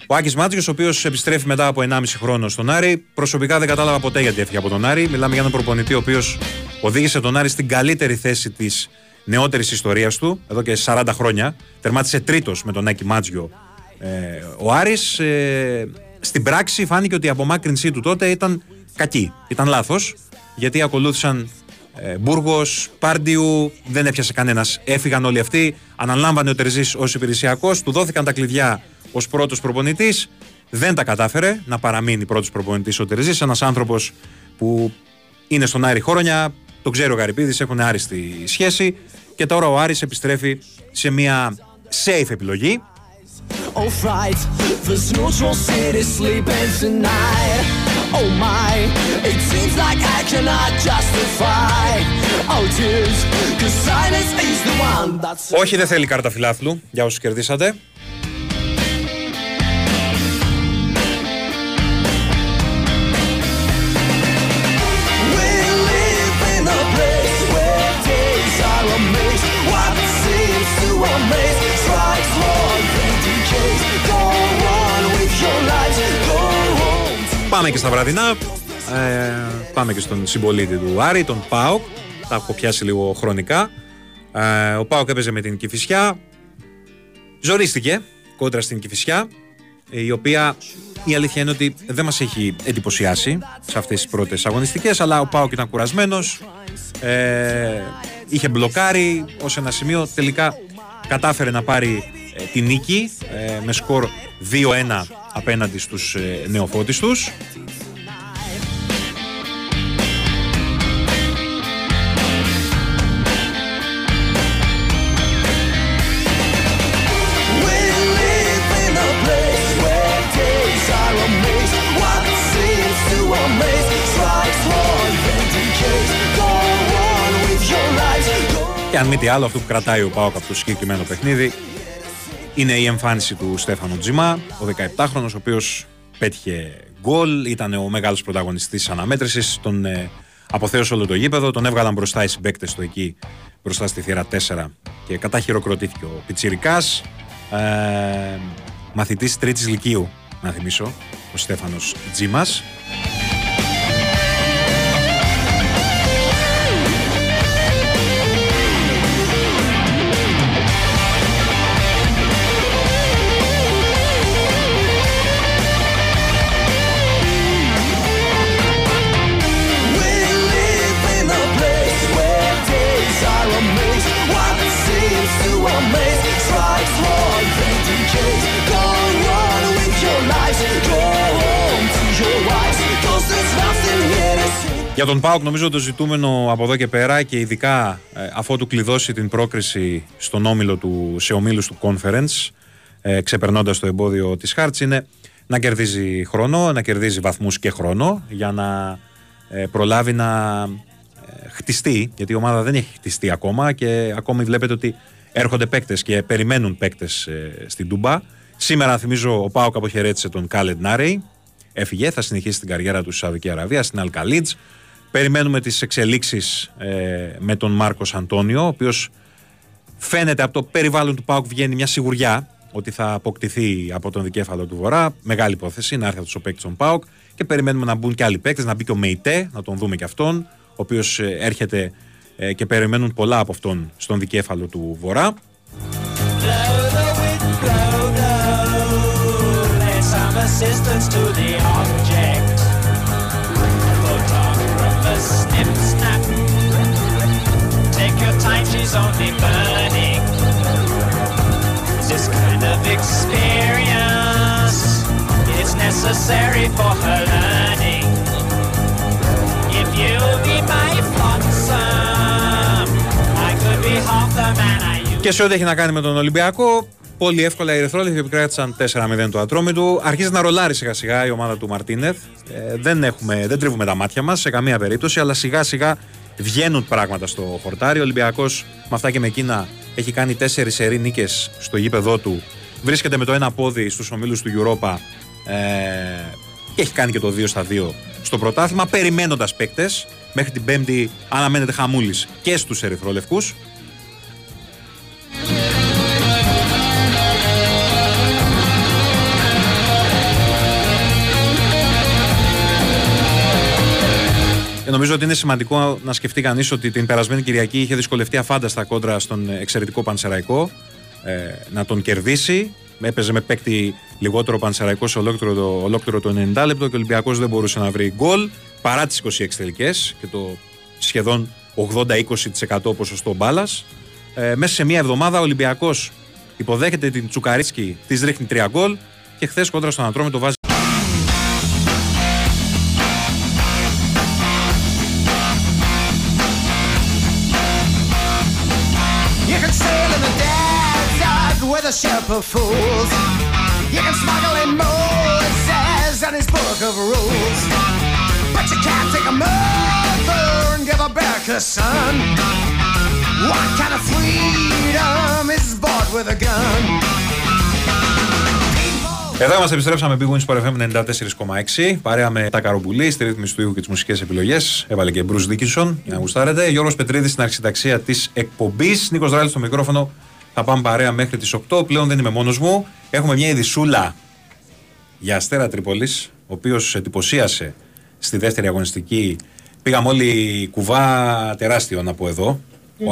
Ο Άκης Μάτζιος, ο οποίος επιστρέφει μετά από 1,5 χρόνο στον Άρη, προσωπικά δεν κατάλαβα ποτέ γιατί έφυγε από τον Άρη. Μιλάμε για έναν προπονητή ο οποίος οδήγησε τον Άρη στην καλύτερη θέση της νεότερης ιστορίας του, εδώ και 40 χρόνια. Τερμάτισε τρίτος με τον Νέκη Μάτζιο ε, ο Άρης. Ε, στην πράξη φάνηκε ότι η απομάκρυνσή του τότε ήταν κακή. Ήταν λάθος, γιατί ακολούθησαν ε, Μπούργος, Πάρντιου, δεν έπιασε κανένας. Έφυγαν όλοι αυτοί. Αναλάμβανε ο Τερζής ως υπηρεσιακός, του δόθηκαν τα κλειδιά ως πρώτος προπονητής. Δεν τα κατάφερε να παραμείνει πρώτος προπονητής ο Τερζής. Ένας άνθρωπος που είναι στον Άρη χρόνια, το ξέρει ο Γαρυπίδης, έχουν άριστη σχέση. Και τώρα ο Άρης επιστρέφει σε μια safe επιλογή.
Oh fright, there's no trust city sleeping tonight. Oh my, it seems like I cannot justify. Oh tears, cause silence is the one that's
Όχι, δεν θέλει κάρτα φιλάθλου για όσου κερδίσατε. Πάμε και στα βραδινά. Ε, πάμε και στον συμπολίτη του Άρη, τον Πάοκ. Τα έχω πιάσει λίγο χρονικά. Ε, ο Πάοκ έπαιζε με την Κηφισιά. Ζορίστηκε κόντρα στην Κηφισιά, η οποία η αλήθεια είναι ότι δεν μας έχει εντυπωσιάσει σε αυτές τις πρώτες αγωνιστικές, αλλά ο Πάοκ ήταν κουρασμένος, ε, είχε μπλοκάρει ως ένα σημείο, τελικά κατάφερε να πάρει ε, τη νίκη ε, με σκορ 2-1 Απέναντι στους ε,
νεοφότου του
και αν μη τι άλλο, αυτό που κρατάει ο Πάουκα από το συγκεκριμένο παιχνίδι είναι η εμφάνιση του Στέφανο Τζιμά, ο 17χρονο, ο οποίος πέτυχε γκολ, ήταν ο μεγάλος πρωταγωνιστής τη αναμέτρησης. Τον ε, αποθέωσε όλο το γήπεδο, τον έβγαλαν μπροστά οι συμπαίκτες του εκεί, μπροστά στη θύρα 4 και κατά χειροκροτήθηκε ο Πιτσυρικά. Ε, Μαθητής τρίτης Λυκείου, να θυμίσω, ο Στέφανος Τζίμα. Για τον Πάοκ νομίζω το ζητούμενο από εδώ και πέρα και ειδικά ε, αφού του κλειδώσει την πρόκριση στον όμιλο του, σε ομίλους του conference ε, ξεπερνώντας το εμπόδιο της Χάρτς είναι να κερδίζει χρόνο, να κερδίζει βαθμούς και χρόνο για να ε, προλάβει να ε, χτιστεί γιατί η ομάδα δεν έχει χτιστεί ακόμα και ακόμη βλέπετε ότι έρχονται παίκτες και περιμένουν παίκτες ε, στην Τούμπα. Σήμερα θυμίζω ο Πάοκ αποχαιρέτησε τον Κάλεντ Νάρεϊ έφυγε, θα συνεχίσει την καριέρα του στη Σαουδική Αραβία, στην Αλκαλίτζ. Περιμένουμε τις εξελίξεις ε, με τον Μάρκος Αντώνιο, ο οποίος φαίνεται από το περιβάλλον του ΠΑΟΚ βγαίνει μια σιγουριά ότι θα αποκτηθεί από τον δικέφαλο του Βορρά. Μεγάλη υπόθεση να έρθει αυτό ο παίκτη των ΠΑΟΚ και περιμένουμε να μπουν και άλλοι παίκτες, να μπει και ο Μεϊτέ, να τον δούμε και αυτόν, ο οποίος έρχεται ε, και περιμένουν πολλά από αυτόν στον δικέφαλο του Βορρά.
Blow the wind, blow, blow. Your time, she's only burning. This kind of experience is necessary for her learning. If you'll be my flotsam, I could be half the man I used
Και σε ό,τι έχει να κάνει με τον Ολυμπιακό, πολύ εύκολα οι Ερυθρόλεπτοι επικράτησαν 4-0 το Ατρόμητο. Αρχίζει να ρολάρει σιγά σιγά η ομάδα του Μαρτίνεθ. Ε, δεν, έχουμε, δεν τρίβουμε τα μάτια μας σε καμία περίπτωση, αλλά σιγά σιγά βγαίνουν πράγματα στο χορτάρι. Ο Ολυμπιακός με αυτά και με εκείνα έχει κάνει 4 σερή νίκες στο γήπεδό του. Βρίσκεται με το ένα πόδι στους ομίλους του Europa ε, και έχει κάνει και το 2 στα 2 στο πρωτάθλημα, περιμένοντας παίκτες. Μέχρι την Πέμπτη αναμένεται χαμούλης και στους Ερυθρόλευκου. Νομίζω ότι είναι σημαντικό να σκεφτεί κανείς ότι την περασμένη Κυριακή είχε δυσκολευτεί αφάνταστα κόντρα στον εξαιρετικό Πανσεραϊκό ε, να τον κερδίσει. Έπαιζε με παίκτη λιγότερο Πανσεραϊκό σε ολόκληρο το, ολόκληρο το 90 λεπτό και ο Ολυμπιακός δεν μπορούσε να βρει γκολ παρά τις 26 τελικές και το σχεδόν 80-20% ποσοστό μπάλας. Ε, μέσα σε μία εβδομάδα ο Ολυμπιακός υποδέχεται την Τσουκαρίτσκι, της ρίχνει 3 γκολ και χθες κόντρα στον Ατρόμητο βάζει Εδώ μας επιστρέψαμε Big Wings FM 94,6. Παρέα με τα καρομπουλή στη ρύθμιση του και τις μουσικές επιλογές. Έβαλε και Bruce Dickinson για να γουστάρετε. Γιώργος Πετρίδης στην αρχισυνταξία της εκπομπής. Νίκος Ράλης στο μικρόφωνο. Θα πάμε παρέα μέχρι τις 8. Πλέον δεν είμαι μόνος μου. Έχουμε μια ειδισούλα για Αστέρα Τρίπολης, ο οποίος εντυπωσίασε στη δεύτερη αγωνιστική. Πήγαμε όλοι κουβά τεράστιο να πω εδώ. Ο-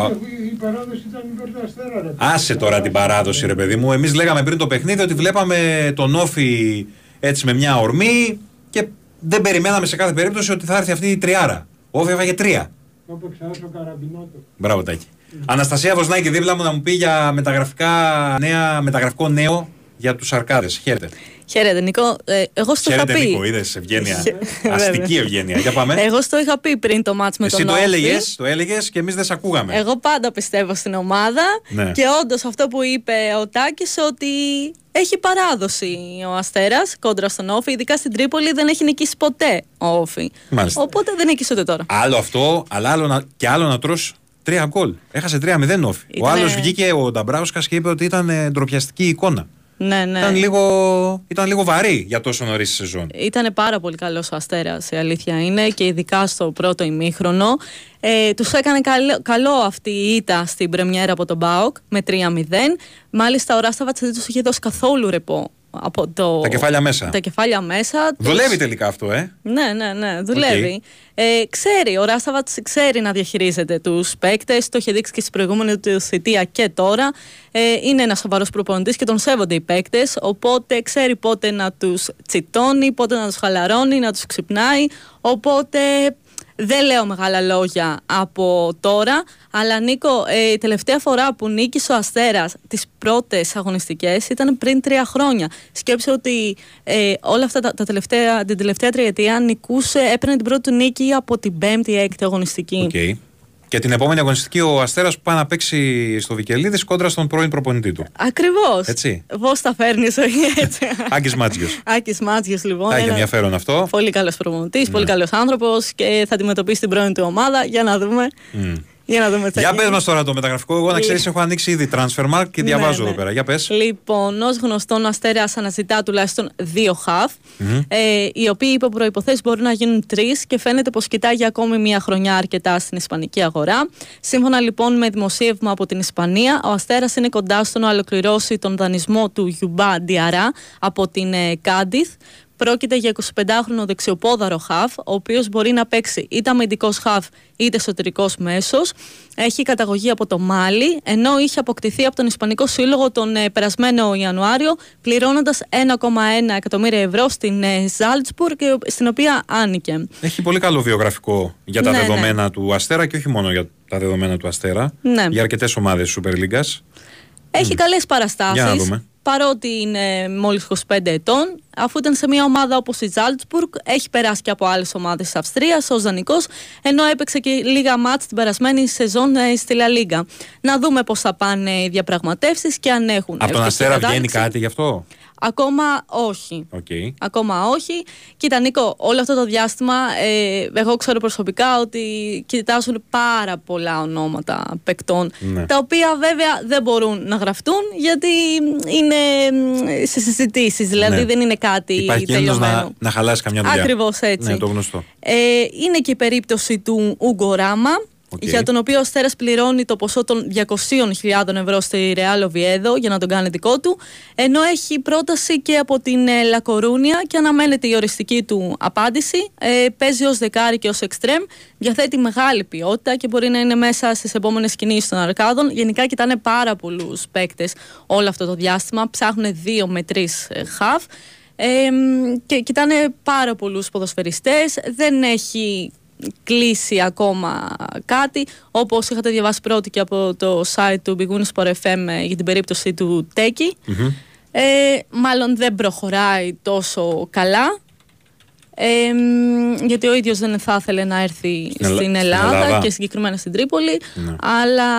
Η παράδοση ήταν υπέρ του Αστέρα, ρε.
Άσε τώρα την παράδοση, ρε παιδί μου. Εμείς λέγαμε πριν το παιχνίδι ότι βλέπαμε τον Όφη έτσι με μια ορμή και δεν περιμέναμε σε κάθε περίπτωση ότι θα έρθει αυτή η τριάρα. Ο Όφη έφαγε τρία.
Το έπαιξε άσο καραμπινότο.
Μπράβο, Τάκη. Αναστασία Βοσνάκη δίπλα μου να μου πει για μεταγραφικά νέα, μεταγραφικό νέο για τους Αρκάδες. Χαίρετε.
Χαίρετε, Νίκο. Ε, εγώ στο
Χαίρετε,
είχα πει.
Νίκο, είδες ευγένεια.
Χαι-
Αστική
βέβαια.
ευγένεια. Για πάμε.
Εγώ στο είχα πει πριν το μάτς με
Εσύ
τον
το
Όφη.
έλεγες, το έλεγες και εμείς δεν σε ακούγαμε.
Εγώ πάντα πιστεύω στην ομάδα
Ναι.
και όντως αυτό που είπε ο Τάκης ότι έχει παράδοση ο Αστέρας κόντρα στον Όφη. Ειδικά στην Τρίπολη δεν έχει νικήσει ποτέ ο Όφη.
Μάλιστα.
Οπότε δεν νίκησε ούτε τώρα.
Άλλο αυτό, αλλά άλλο να, και άλλο να τρως τρία γκολ. Έχασε 3-0 όφη. Ο
Ήτανε-
άλλος βγήκε ο Νταμπράουσκα και είπε ότι ήταν ε, ντροπιαστική εικόνα.
Ναι, ναι.
Ήταν, λίγο, ήταν λίγο βαρύ για τόσο νωρίς στη σεζόν.
Ήταν πάρα πολύ καλός ο Αστέρας, η αλήθεια είναι, και ειδικά στο πρώτο ημίχρονο. Ε, τους έκανε καλό, καλό αυτή η ήττα στην πρεμιέρα από τον Μπάοκ με 3-0. Μάλιστα, ο Ράσταβατς δεν τους είχε δώσει καθόλου ρεπό από το.
Τα κεφάλια μέσα.
Τα κεφάλια μέσα. Τους-
Δουλεύει τελικά αυτό, ε;
Ναι, ναι, ναι, δουλεύει. Ε, ξέρει, ο Ράσταβατς ξέρει να διαχειρίζεται τους παίκτες. Το είχε δείξει και στην προηγούμενη του θητεία και τώρα. Ε, είναι ένας σοβαρός προπονητής και τον σέβονται οι παίκτες. Οπότε ξέρει πότε να τους τσιτώνει, πότε να τους χαλαρώνει, να τους ξυπνάει. Οπότε δεν λέω μεγάλα λόγια από τώρα, αλλά Νίκο, ε, η τελευταία φορά που νίκησε ο Αστέρας τις πρώτες αγωνιστικές ήταν πριν τρία χρόνια. Σκέψε ότι ε, όλα αυτά τα, τα τελευταία, την τελευταία τριετία νικούσε, έπαιρνε την πρώτη του νίκη από την πέμπτη έκτη αγωνιστική.
Οκ. Και την επόμενη αγωνιστική ο Αστέρας που πάει να παίξει στο Βικελίδης κόντρα στον πρώην προπονητή του.
Ακριβώς.
Έτσι.
Πώς τα φέρνεις όχι έτσι. <laughs>
Άκης Μάντζιος.
Άκης Μάντζιος λοιπόν.
Θα έχει
ένα
ενδιαφέρον αυτό.
Πολύ καλός προπονητής,
Ναι.
πολύ καλός άνθρωπος και θα αντιμετωπίσει την πρώην του ομάδα για να δούμε.
Μμ.
Για να δούμε τι θα
Για
γίνει.
πες μας τώρα το μεταγραφικό. Εγώ να ξέρεις,
Ε.
έχω ανοίξει ήδη transfer mark και
Ναι,
διαβάζω
ναι.
εδώ πέρα. Για πες.
Λοιπόν, ως γνωστόν, ο Αστέρας αναζητά τουλάχιστον δύο χαφ, ε, οι οποίοι υπό προποθέσει μπορούν να γίνουν τρεις και φαίνεται πως κοιτάει για ακόμη μία χρονιά αρκετά στην Ισπανική αγορά. Σύμφωνα λοιπόν με δημοσίευμα από την Ισπανία, ο Αστέρας είναι κοντά στο να ολοκληρώσει τον δανεισμό του Γιουμπά Ντιαρά από την ε, Κάντιθ. Πρόκειται για 25χρονο δεξιοπόδαρο χαφ, ο οποίος μπορεί να παίξει είτε αμυντικός χαφ είτε εσωτερικός μέσος. Έχει καταγωγή από το Μάλι, ενώ είχε αποκτηθεί από τον Ισπανικό Σύλλογο τον ε, περασμένο Ιανουάριο, πληρώνοντας 1,1 εκατομμύρια ευρώ στην ε, Ζάλτσπουργκ, και στην οποία άνοικε.
Έχει πολύ καλό βιογραφικό για τα
Ναι, ναι.
δεδομένα του Αστέρα και όχι μόνο για τα δεδομένα του Αστέρα.
Ναι.
Για αρκετές ομάδες της Super League.
Έχει καλές παραστάσεις.
Για να δούμε.
Παρότι είναι μόλις 25 ετών, αφού ήταν σε μια ομάδα όπως η Ζάλτσμπουργκ, έχει περάσει και από άλλες ομάδες της Αυστρίας ως δανεικός, ενώ έπαιξε και λίγα μάτς την περασμένη σεζόν ε, στη Λα Λίγκα. Να δούμε πώς θα πάνε οι διαπραγματεύσεις και αν έχουν.
Από τον
ευτυχή
Αστέρα βγαίνει
κατάληξη.
κάτι γι' αυτό;
Ακόμα όχι.
Οκ.
Ακόμα όχι. Κοίτα, Νίκο, όλο αυτό το διάστημα, ε, εγώ ξέρω προσωπικά ότι κοιτάζουν πάρα πολλά ονόματα παικτών,
Ναι.
τα οποία βέβαια δεν μπορούν να γραφτούν γιατί είναι μ, σε συζητήσεις. Δηλαδή
Ναι.
δεν είναι κάτι
Υπάρχει κίνδυνος
τελειωμένο.
να, να χαλάσει καμιά δουλειά.
Ακριβώς έτσι.
Ναι, το γνωστό.
Ε, είναι και η περίπτωση του Ούγκο Ράμα,
Οκ.
για τον οποίο ο Αστέρας πληρώνει το ποσό των 200.000 ευρώ στη Ρεάλ Οβιέδο για να τον κάνει δικό του, ενώ έχει πρόταση και από την ε, Λα Κορούνια και αναμένεται η οριστική του απάντηση. Ε, παίζει ως δεκάρι και ως εξτρέμ, διαθέτει μεγάλη ποιότητα και μπορεί να είναι μέσα στις επόμενες κινήσεις των αρκάδων. Γενικά κοιτάνε πάρα πολλούς παίκτες όλο αυτό το διάστημα, ψάχνουν δύο με τρεις ε, χαφ. Ε, μ, και κοιτάνε πάρα πολλούς ποδοσφαιριστές, δεν έχει κλείσει ακόμα κάτι όπως είχατε διαβάσει πρώτη και από το site του Big Win Sport FM ε, για την περίπτωση του τεκη ε, μάλλον δεν προχωράει τόσο καλά. Ε, μ, γιατί ο ίδιος δεν θα ήθελε να έρθει
Στην Ελλά-
στην
στην
Ελλάδα,
Ελλάδα.
και συγκεκριμένα στην Τρίπολη.
Ναι.
αλλά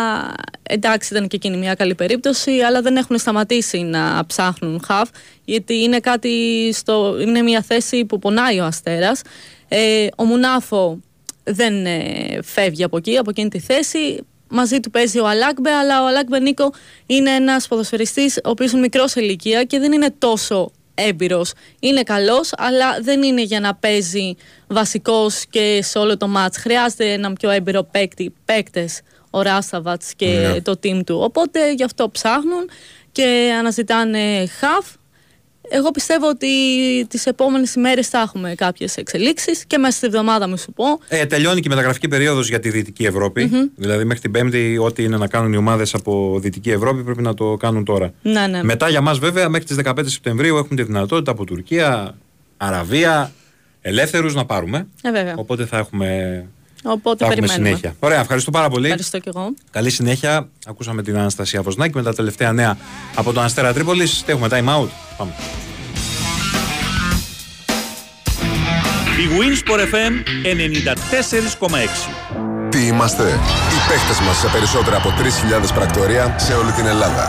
εντάξει ήταν και εκείνη μια καλή περίπτωση αλλά δεν έχουν σταματήσει να ψάχνουν χαφ γιατί είναι κάτι στο, είναι μια θέση που πονάει ο Αστέρας. Ε, ο Μουνάφο δεν ε, φεύγει από εκεί, από εκείνη τη θέση μαζί του παίζει ο Αλάκμπε αλλά ο Αλάκμπε Νίκο είναι ένας ποδοσφαιριστής ο οποίος είναι μικρός σε ηλικία και δεν είναι τόσο έμπειρος. Είναι καλός, αλλά δεν είναι για να παίζει βασικός και σε όλο το μάτς. Χρειάζεται έναν πιο έμπειρο παίκτη, παίκτες, ο Ράσαβατς και
Ναι.
το team του. Οπότε γι' αυτό ψάχνουν και αναζητάνε χαφ. Εγώ πιστεύω ότι τις επόμενες ημέρες θα έχουμε κάποιες εξελίξεις και μέσα στη εβδομάδα μου σου πω.
Ε, τελειώνει και η μεταγραφική περίοδος για τη Δυτική Ευρώπη. Δηλαδή μέχρι την Πέμπτη, ό,τι είναι να κάνουν οι ομάδες από Δυτική Ευρώπη πρέπει να το κάνουν τώρα.
Ναι, ναι.
Μετά για μας βέβαια μέχρι τις 15 Σεπτεμβρίου έχουμε τη δυνατότητα από Τουρκία, Αραβία, ελεύθερους να πάρουμε.
Ε, βέβαια.
Οπότε θα έχουμε,
Οπότε
θα έχουμε
περιμένουμε.
συνέχεια. Ωραία, ευχαριστώ πάρα πολύ.
Ευχαριστώ και εγώ.
Καλή συνέχεια. Ακούσαμε την Αναστασία Βοσνάκη με τα τελευταία νέα από τον Αστέρα Τρίπολης. Έχουμε time out. Πάμε.
Η Winsport FM 94,6.
Τι είμαστε, οι παίχτες μας σε περισσότερα από 3.000 πρακτορία σε όλη την Ελλάδα.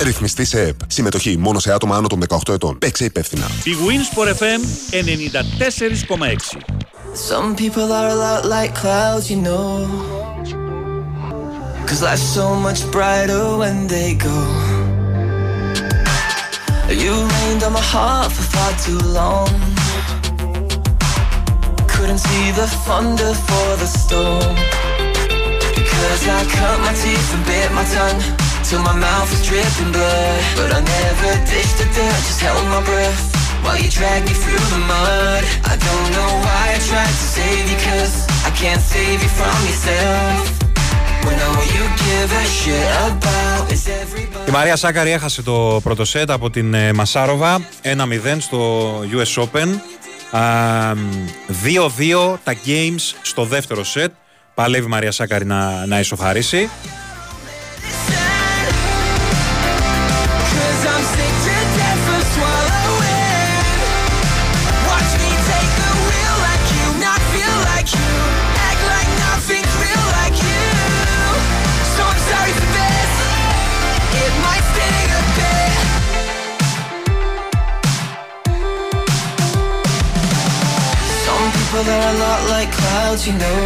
Ρυθμιστή σε ΕΠ. Συμμετοχή μόνο σε άτομα άνω των 18 ετών. Παίξε υπεύθυνα.
Η Winsport FM 94,6.
Some people are a lot like clouds, you know. Cause life's so much brighter when they go. You rained on my heart for far too long. Couldn't see the thunder for the storm. Because I cut my teeth and bit my tongue. Till my mouth was dripping blood. But I never ditched the dirt, just held my breath. While you dragged me through the mud. I don't know why I tried to save you, cause I can't save you from yourself. When all you give a shit about is everybody.
Η Μαρία Σάκαρη έχασε το πρώτο σετ από την ε, Μασάροβα 1-0 στο US Open. Α, μ, 2-2 τα games στο δεύτερο σετ. Παλεύει η Μαρία Σάκαρη να, να ισοφαρίσει.
Like clouds, you know.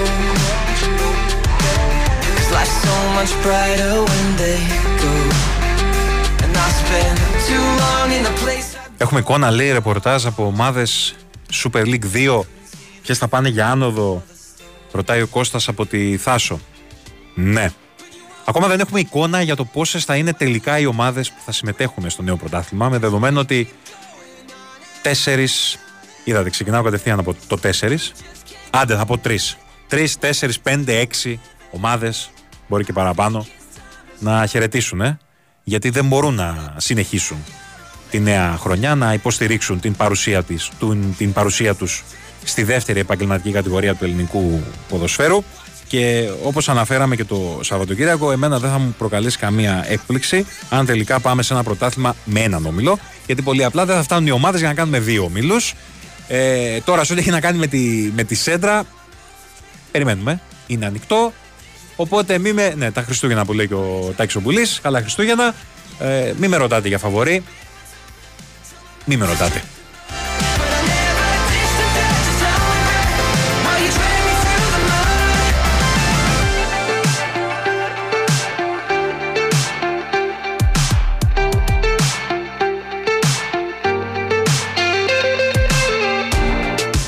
Cause life's so much brighter when they go. And I spend too long in a place.
Έχουμε εικόνα, λέει, ρεπορτάζ από ομάδες Super League 2. Ποιες θα πάνε για άνοδο, ρωτάει ο Κώστας από τη Θάσο. Ναι. Ακόμα δεν έχουμε εικόνα για το πόσες θα είναι τελικά οι ομάδες που θα συμμετέχουν στο νέο πρωτάθλημα, με δεδομένο ότι τέσσερις. Είδατε, ξεκινάω κατευθείαν από το τέσσερις. Άντε, θα πω τρεις. Τρεις, τέσσερις, πέντε, έξι ομάδες, μπορεί και παραπάνω, να χαιρετήσουν, ε, γιατί δεν μπορούν να συνεχίσουν τη νέα χρονιά να υποστηρίξουν την παρουσία, της, του, την παρουσία τους στη δεύτερη επαγγελματική κατηγορία του ελληνικού ποδοσφαίρου. Και όπως αναφέραμε και το Σαββατοκύριακο εμένα δεν θα μου προκαλέσει καμία έκπληξη αν τελικά πάμε σε ένα πρωτάθλημα με έναν όμιλο γιατί πολύ απλά δεν θα φτάνουν οι ομάδες για να κάνουμε δύο ομίλους ε, τώρα σε ό,τι έχει να κάνει με τη, με τη Σέντρα περιμένουμε, είναι ανοιχτό Οπότε μη με. Ναι, τα Χριστούγεννα που λέει και ο Τάκης ο Μπουλής. Καλά Χριστούγεννα. Ε, μη με ρωτάτε για φαβορή. Μη με ρωτάτε.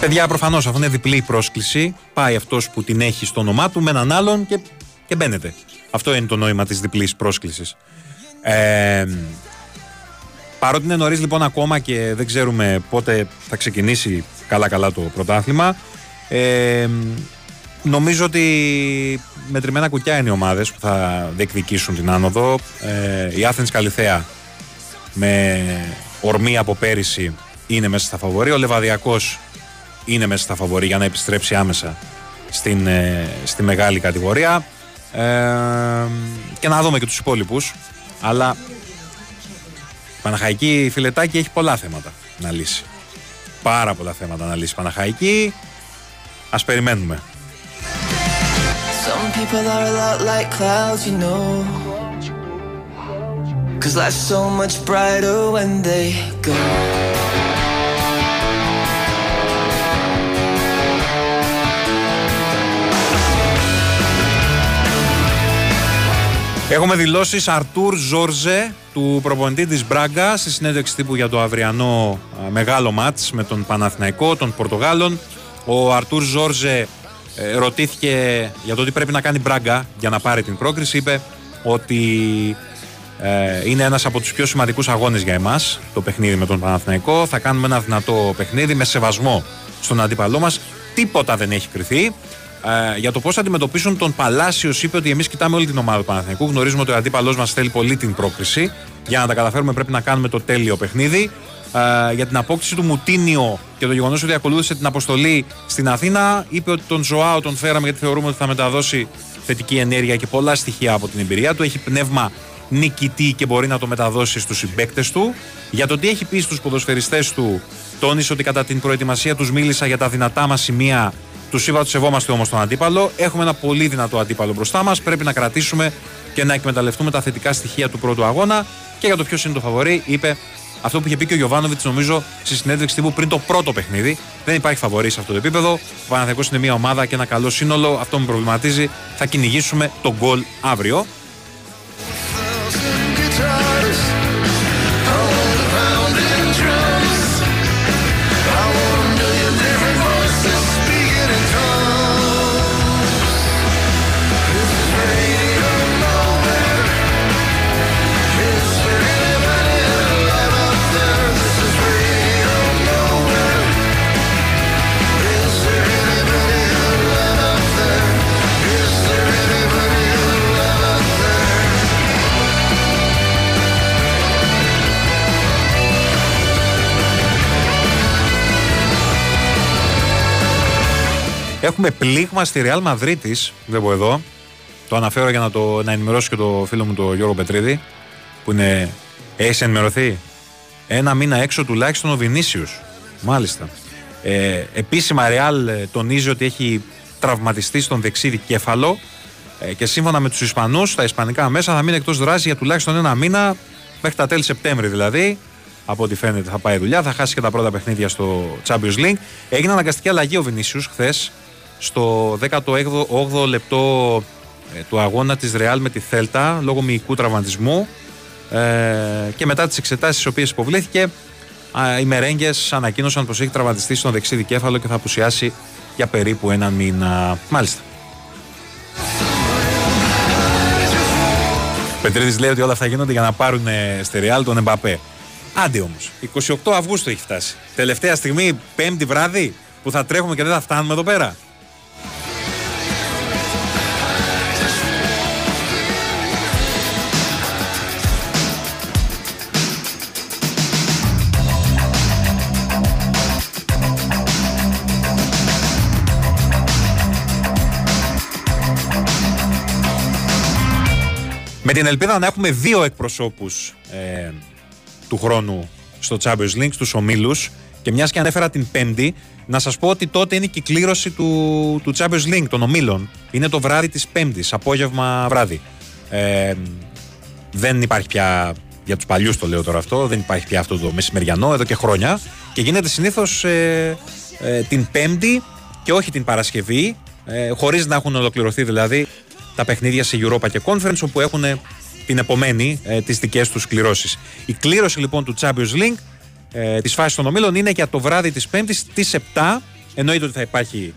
Παιδιά, προφανώς αφού είναι διπλή η πρόσκληση, πάει αυτός που την έχει στο όνομά του με έναν άλλον και, και μπαίνετε. Αυτό είναι το νόημα της διπλής πρόσκλησης. Ε, παρότι είναι νωρίς λοιπόν ακόμα και δεν ξέρουμε πότε θα ξεκινήσει καλά-καλά το πρωτάθλημα, ε, νομίζω ότι μετρημένα κουκιά είναι οι ομάδες που θα διεκδικήσουν την άνοδο. Ε, η Athens Καλυθέα με ορμή από πέρυσι είναι μέσα στα φαβορή. Ο Λεβαδιακός είναι μέσα στα φαβορή για να επιστρέψει άμεσα στην, ε, στη μεγάλη κατηγορία. Ε, και να δούμε και τους υπόλοιπους. Αλλά η Παναχαϊκή Φιλετάκη έχει πολλά θέματα να λύσει. Πάρα πολλά θέματα να λύσει η Παναχαϊκή. Ας περιμένουμε.
Some people are a lot like clouds, you know. Cause life's so much brighter when they go.
Έχουμε δηλώσεις Αρτούρ Ζόρζε του προπονητή της Μπράγκα στη συνέντευξη τύπου για το αυριανό α, μεγάλο μάτς με τον Παναθηναϊκό των Πορτογάλων. Ο Αρτούρ Ζόρζε ε, ρωτήθηκε για το τι πρέπει να κάνει Μπράγκα για να πάρει την πρόκριση. Είπε ότι ε, είναι ένας από τους πιο σημαντικούς αγώνες για εμάς το παιχνίδι με τον Παναθηναϊκό. Θα κάνουμε ένα δυνατό παιχνίδι με σεβασμό στον αντίπαλό μας. Τίποτα δεν έχει κρυθεί. Ε, για το πώς θα αντιμετωπίσουν τον Παλάσιος, είπε ότι εμείς κοιτάμε όλη την ομάδα του Παναθηναϊκού. Γνωρίζουμε ότι ο αντίπαλός μας θέλει πολύ την πρόκριση. Για να τα καταφέρουμε, πρέπει να κάνουμε το τέλειο παιχνίδι. Ε, για την απόκτηση του Μουτίνιο και το γεγονός ότι ακολούθησε την αποστολή στην Αθήνα, είπε ότι τον Ζωάο τον φέραμε γιατί θεωρούμε ότι θα μεταδώσει θετική ενέργεια και πολλά στοιχεία από την εμπειρία του. Έχει πνεύμα νικητή και μπορεί να το μεταδώσει στους συμπαίκτες του. Για το τι έχει πει στους ποδοσφαιριστές του, τόνισε ότι κατά την προετοιμασία τους μίλησα για τα δυνατά μας σημεία. Του είπα ότι σεβόμαστε όμως τον αντίπαλο. Έχουμε ένα πολύ δυνατό αντίπαλο μπροστά μας. Πρέπει να κρατήσουμε και να εκμεταλλευτούμε τα θετικά στοιχεία του πρώτου αγώνα. Και για το ποιος είναι το φαβορή, είπε αυτό που είχε πει και ο Γιωβάνοβιτς, νομίζω, στη συνέντευξη τύπου πριν το πρώτο παιχνίδι. Δεν υπάρχει φαβορή σε αυτό το επίπεδο. Ο Παναθηναϊκός είναι μια ομάδα και ένα καλό σύνολο. Αυτό με προβληματίζει. Θα κυνηγήσουμε τον γκολ αύριο. Έχουμε πλήγμα στη Real Μαδρίτη, βλέπω εδώ. Το αναφέρω για να, το, να ενημερώσω και το φίλο μου τον Γιώργο Πετρίδη, που είναι. Έχεις ενημερωθεί; Ένα μήνα έξω τουλάχιστον ο Βινίσιου. Μάλιστα. Ε, επίσημα Real ε, τονίζει ότι έχει τραυματιστεί στον δεξί δικέφαλο ε, και σύμφωνα με τους Ισπανούς, τα Ισπανικά μέσα θα μείνει εκτός δράσης για τουλάχιστον ένα μήνα, μέχρι τα τέλη Σεπτέμβρη δηλαδή. Από ό,τι φαίνεται θα πάει δουλειά, θα χάσει και τα πρώτα παιχνίδια στο Champions League. Έγινε αναγκαστική αλλαγή ο Βινίσιου χθες στο 18ο λεπτό ε, του αγώνα της Ρεάλ με τη Θέλτα λόγω μυϊκού τραυματισμού ε, και μετά τις εξετάσεις τις οποίες υποβλήθηκε α, οι μερέγγες ανακοίνωσαν πως έχει τραυματιστεί στον δεξί δικέφαλο και θα απουσιάσει για περίπου ένα μήνα. Μάλιστα. Πετρίδης λέει ότι όλα αυτά γίνονται για να πάρουν ε, στη Ρεάλ τον Εμπαπέ. Άντε όμως, 28 Αυγούστου έχει φτάσει. Τελευταία στιγμή, πέμπτη βράδυ, που θα τρέχουμε και δεν θα φτάνουμε εδώ πέρα. Την ελπίδα να έχουμε δύο εκπροσώπους ε, του χρόνου στο Champions League, στους ομίλους Και μιας και ανέφερα την Πέμπτη, να σας πω ότι τότε είναι και η κλήρωση του, του Champions League των ομίλων. Είναι το βράδυ της Πέμπτης, απόγευμα βράδυ. Ε, δεν υπάρχει πια, για τους παλιούς το λέω τώρα αυτό, δεν υπάρχει πια αυτό το μεσημεριανό εδώ και χρόνια. Και γίνεται συνήθως ε, ε, την Πέμπτη και όχι την Παρασκευή, ε, χωρίς να έχουν ολοκληρωθεί δηλαδή τα παιχνίδια σε Europa και Conference, όπου έχουν την επομένη ε, τις δικές τους κληρώσεις. Η κλήρωση λοιπόν του Champions League ε, της φάσης των ομίλων είναι για το βράδυ της Πέμπτης στι 7. Εννοείται ότι θα υπάρχει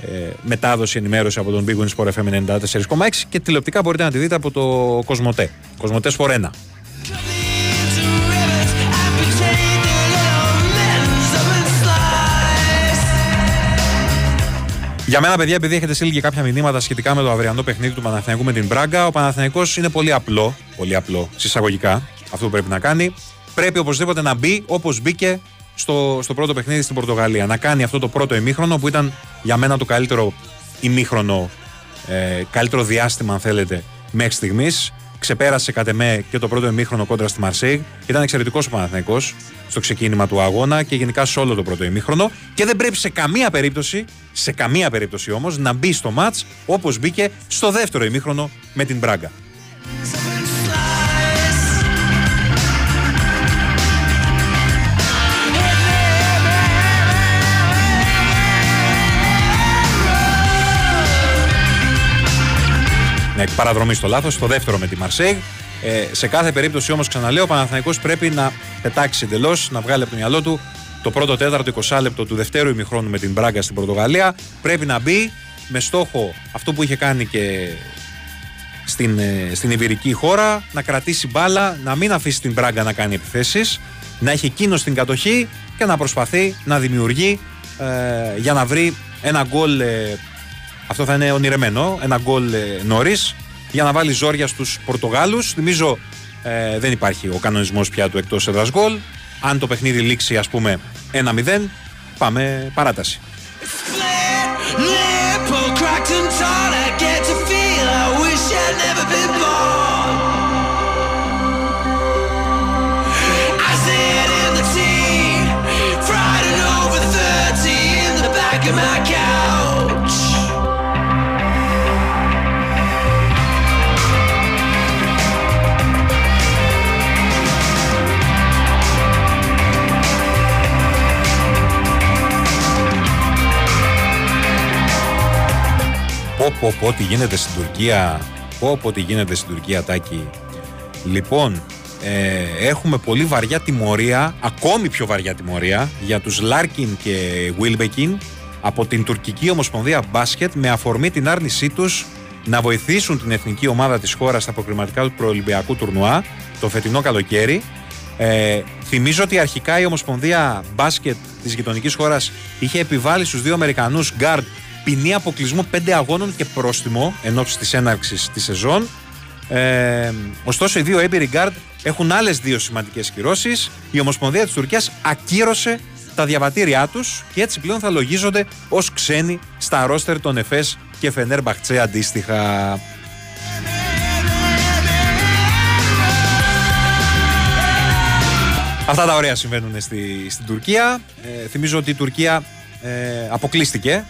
ε, μετάδοση, ενημέρωση από τον Big Win Sport FM 94,6 και τηλεοπτικά μπορείτε να τη δείτε από το Κοσμοτέ. Κοσμοτέ Sport 1. Για μένα, παιδιά, επειδή έχετε στείλει και κάποια μηνύματα σχετικά με το αυριανό παιχνίδι του Παναθηναϊκού με την Μπράγκα, ο Παναθηναϊκός είναι πολύ απλό, πολύ απλό, συσσαγωγικά, αυτό που πρέπει να κάνει. Πρέπει οπωσδήποτε να μπει όπως μπήκε στο, στο πρώτο παιχνίδι στην Πορτογαλία. Να κάνει αυτό το πρώτο ημίχρονο που ήταν για μένα το καλύτερο ημίχρονο, ε, καλύτερο διάστημα, αν θέλετε, μέχρι στιγμής. Ξεπέρασε κατ' εμέ και το πρώτο ημίχρονο κόντρα στη Μαρσέιγ. Ήταν εξαιρετικός ο Παναθηναϊκός στο ξεκίνημα του αγώνα και γενικά σε όλο το πρώτο ημίχρονο. Και δεν πρέπει σε καμία περίπτωση, σε καμία περίπτωση όμως, να μπει στο ματ όπως μπήκε στο δεύτερο ημίχρονο με την Μπράγκα. Ναι, παραδρομή στο λάθος, στο δεύτερο με τη Μαρσέγ. Ε, σε κάθε περίπτωση όμως, ξαναλέω, ο Παναθηναϊκός πρέπει να πετάξει εντελώς, να βγάλει από το μυαλό του το πρώτο τέταρτο 20 λεπτό του δευτέρου ημιχρόνου με την Μπράγκα στην Πορτογαλία. Πρέπει να μπει με στόχο αυτό που είχε κάνει και στην, ε, στην Ιβηρική χώρα, να κρατήσει μπάλα, να μην αφήσει την Μπράγκα να κάνει επιθέσεις, να έχει εκείνο την κατοχή και να προσπαθεί να δημιουργεί ε, για να βρει ένα γκολ ε, αυτό θα είναι ονειρεμένο. Ένα γκολ ε, νωρίς για να βάλει ζόρια στους Πορτογάλους. Θυμίζω ε, δεν υπάρχει ο κανονισμός πια του εκτός έδρας γκολ. Αν το παιχνίδι λήξει, ας πούμε, 1-0, πάμε παράταση.
My
Πω πω πω τι γίνεται στην Τουρκία. Πω πω τι γίνεται στην Τουρκία Τάκη. Λοιπόν ε, έχουμε πολύ βαριά τιμωρία Ακόμη πιο βαριά τιμωρία Για τους Λάρκιν και Βίλμπεκιν Από την τουρκική ομοσπονδία μπάσκετ Με αφορμή την άρνησή τους Να βοηθήσουν την εθνική ομάδα της χώρας Στα προκριματικά του προολυμπιακού τουρνουά Το φετινό καλοκαίρι. Ε, θυμίζω ότι αρχικά η Ομοσπονδία Μπάσκετ της γειτονικής χώρας είχε επιβάλει στους δύο Αμερικανούς γκάρντ ποινή αποκλεισμού 5 αγώνων και πρόστιμο εν όψει της έναρξης της σεζόν. Ε, ωστόσο, οι δύο έμπειροι γκάρντ έχουν άλλες δύο σημαντικές κυρώσεις. Η Ομοσπονδία της Τουρκίας ακύρωσε τα διαβατήριά τους και έτσι πλέον θα λογίζονται ως ξένοι στα ρόστερ των ΕΦΕΣ και Φενέρ Μπαχτσέ αντίστοιχα. Αυτά τα ωραία συμβαίνουν στη, στην Τουρκία. Ε, θυμίζω ότι η Τουρκία ε, αποκλείστηκε.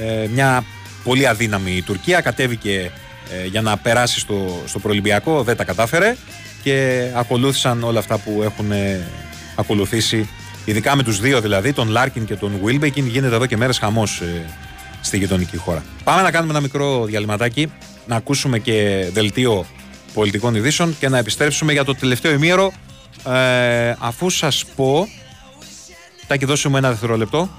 Ε, μια πολύ αδύναμη Τουρκία. Κατέβηκε ε, για να περάσει στο, στο προολυμπιακό. Δεν τα κατάφερε. Και ακολούθησαν όλα αυτά που έχουν ε, ακολουθήσει. Ειδικά με τους δύο δηλαδή, τον Λάρκιν και τον Βίλμπεκιν. Γίνεται εδώ και μέρες χαμός ε, στη γειτονική χώρα. Πάμε να κάνουμε ένα μικρό διαλειμματάκι. Να ακούσουμε και δελτίο πολιτικών ειδήσεων και να επιστρέψουμε για το τελευταίο ημίωρο ε, αφού σας πω Τάκη δώσε μου ένα δευτερόλεπτο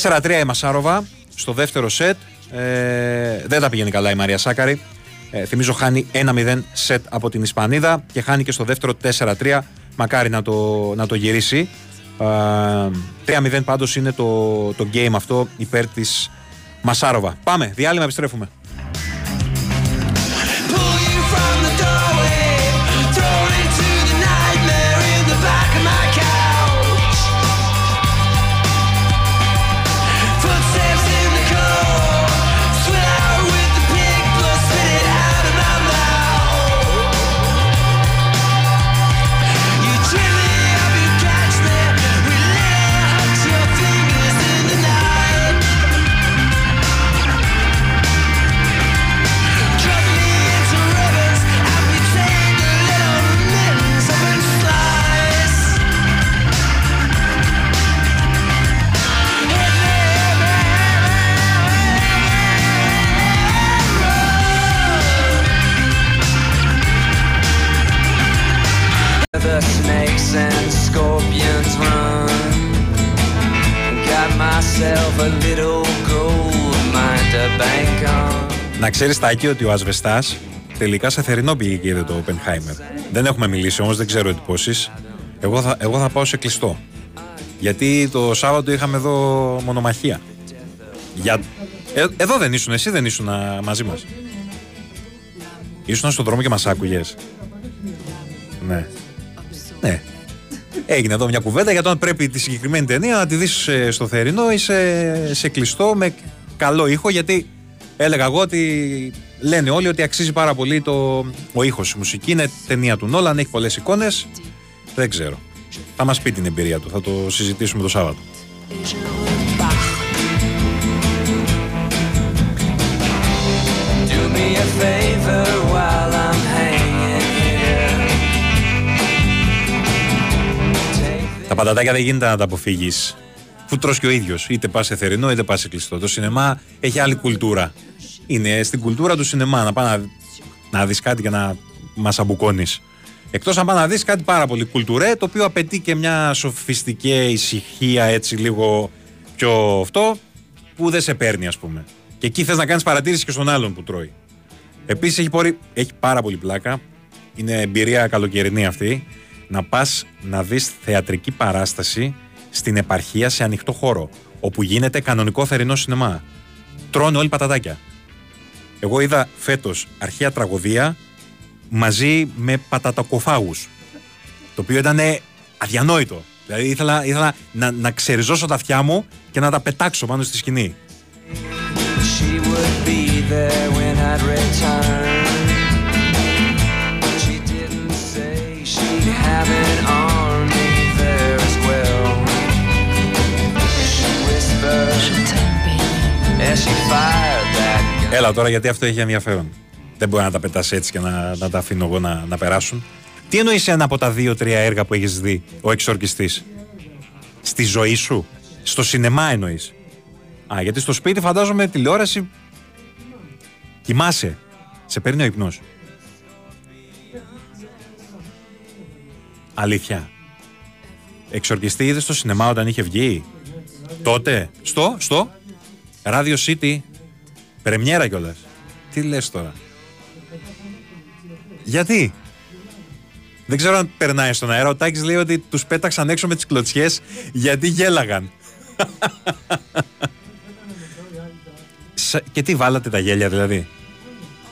4-3 η Μασάροβα στο δεύτερο σετ. Ε, δεν τα πηγαίνει καλά η Μαρία Σάκαρη. Ε, θυμίζω χάνει 1-0 σετ από την Ισπανίδα και χάνει και στο δεύτερο 4-3. Μακάρι να το, να το γυρίσει. Ε, 3-0 πάντως είναι το, το game αυτό υπέρ της Μασάροβα. Πάμε, διάλειμμα, επιστρέφουμε. Να ξέρεις, Τάκη, ότι ο Ασβεστάς τελικά σε θερινό πήγε και είδε το Οπενχάιμερ. Δεν έχουμε μιλήσει όμως, δεν ξέρω εντυπώσεις. Εγώ θα, εγώ θα πάω σε κλειστό. Γιατί το Σάββατο είχαμε εδώ μονομαχία. Για... Ε, εδώ δεν ήσουν, εσύ δεν ήσουν α, μαζί μας. Ήσουν στον δρόμο και μας άκουγες. Ναι. Ναι. Έγινε εδώ μια κουβέντα για το αν πρέπει τη συγκεκριμένη ταινία να τη δεις ε, στο θερινό ή σε, σε κλειστό με καλό ήχο γιατί έλεγα εγώ ότι λένε όλοι ότι αξίζει πάρα πολύ το, ο ήχος η μουσική. Είναι ταινία του Νόλαν, έχει πολλές εικόνες. Δεν ξέρω. Θα μας πει την εμπειρία του, θα το συζητήσουμε το Σάββατο.
Do me a favor while I'm hanging. Here.
Τα πατατάκια δεν γίνεται να τα αποφύγεις. Που τρως και ο ίδιος. Είτε πας σε θερινό είτε πας σε κλειστό. Το σινεμά έχει άλλη κουλτούρα. Είναι στην κουλτούρα του σινεμά να πάει να, να δεις κάτι και να μας αμπουκώνεις. Εκτός αν πάει να δεις κάτι πάρα πολύ κουλτουρέ, το οποίο απαιτεί και μια σοφιστική ησυχία έτσι λίγο πιο αυτό, που δεν σε παίρνει, ας πούμε. Και εκεί θες να κάνεις παρατήρηση και στον άλλον που τρώει. Επίσης έχει, πορει- έχει πάρα πολύ πλάκα. Είναι εμπειρία καλοκαιρινή αυτή. Να πας να δεις θεατρική παράσταση στην επαρχία σε ανοιχτό χώρο. Όπου γίνεται κανονικό θερινό σινεμά. Τρώνε όλοι πατατάκια. Εγώ είδα φέτος αρχαία τραγωδία μαζί με πατατακοφάγους. Το οποίο ήταν αδιανόητο. Δηλαδή ήθελα, ήθελα να, να ξεριζώσω τα αυτιά μου και να τα πετάξω πάνω στη σκηνή.
She would be there when I'd return.
Έλα τώρα γιατί αυτό έχει ενδιαφέρον. Δεν μπορεί να τα πετάς έτσι και να, να τα αφήνω εγώ να, να περάσουν. Τι εννοείς ένα από τα δύο-τρία έργα που έχεις δει ο εξορκιστής. Στη ζωή σου; Στο σινεμά εννοείς; Α, γιατί στο σπίτι φαντάζομαι τηλεόραση κοιμάσαι. Σε παίρνει ο ύπνος. Αλήθεια. Εξορκιστή είδες στο σινεμά όταν είχε βγει; Τότε; Στο, στο; Radio City. Πρεμιέρα κιόλας. Τι λες τώρα; Γιατί; Δεν ξέρω αν περνάει στον αέρα. Ο Τάκης λέει ότι τους πέταξαν έξω με τις κλωτσιές γιατί γέλαγαν. <laughs> Σα- Και τι βάλατε τα γέλια δηλαδή;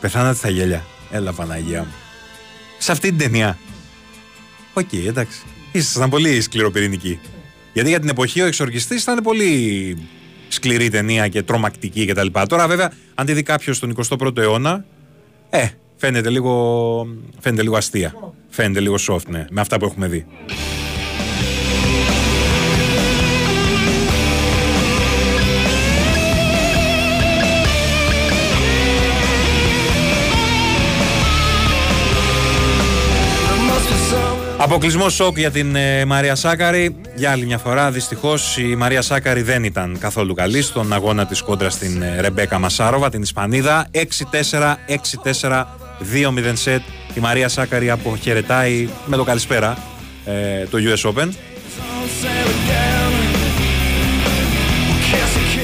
Πεθάνατε τα γέλια. Έλα Παναγία μου. Σε αυτή την ταινία. Οκ, εντάξει. Ήσασταν πολύ σκληροπυρηνικοί. Γιατί για την εποχή ο εξορκιστής ήταν πολύ σκληρή ταινία και τρομακτική κτλ. Τώρα βέβαια, αν τη δει κάποιος στον 21ο αιώνα, ε, φαίνεται λίγο, φαίνεται λίγο αστεία. Φαίνεται λίγο soft, ναι, με αυτά που έχουμε δει. Αποκλεισμό σοκ για την ε, Μαρία Σάκαρη. Για άλλη μια φορά, δυστυχώς η Μαρία Σάκαρη δεν ήταν καθόλου καλή στον αγώνα της κόντρα στην ε, Ρεμπέκα Μασάροβα, την Ισπανίδα. 6-4, 6-4, 2-0 σετ. Η Μαρία Σάκαρη αποχαιρετάει με το καλησπέρα ε, το US Open.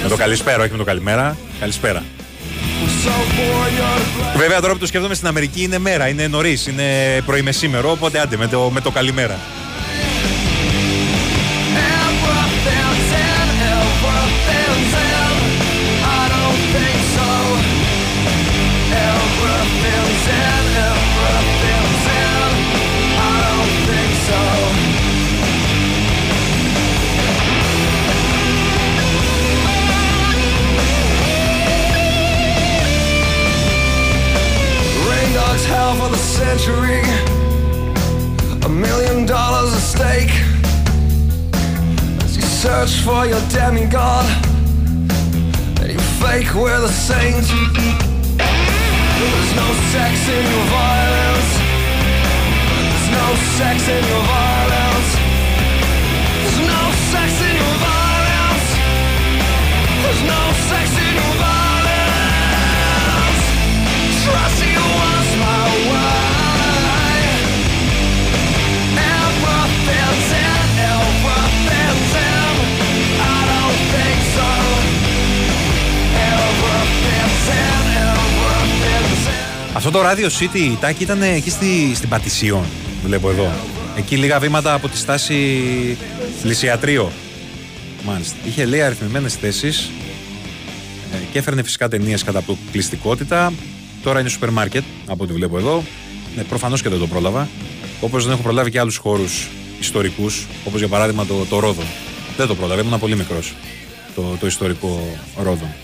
Με το καλησπέρα, όχι με το καλημέρα. Καλησπέρα. Βέβαια τώρα που το σκέφτομαι στην Αμερική είναι μέρα, είναι νωρίς, είναι πρωιμεσήμερο, οπότε άντε με το, με το καλημέρα.
Howl for the century. A million dollars at stake. As you search for your demigod. And you fake we're the saints. There's no sex in your violence. There's no sex in your violence.
Αυτό το Radio City Τάκη ήταν εκεί στη, στην Πατησίων. Βλέπω εδώ. Εκεί λίγα βήματα από τη στάση Λυσιατρίο. Μάλιστα. Είχε λέει αριθμημένες θέσεις και έφερνε φυσικά ταινίες κατά αποκλειστικότητα. Τώρα είναι σούπερ μάρκετ από ό,τι βλέπω εδώ. Ναι, Προφανώς και δεν το πρόλαβα. Όπως δεν έχω προλάβει και άλλους χώρους ιστορικούς, όπως για παράδειγμα το, το Ρόδο. Δεν το πρόλαβα, ήμουν πολύ μικρός το, το ιστορικό Ρόδο.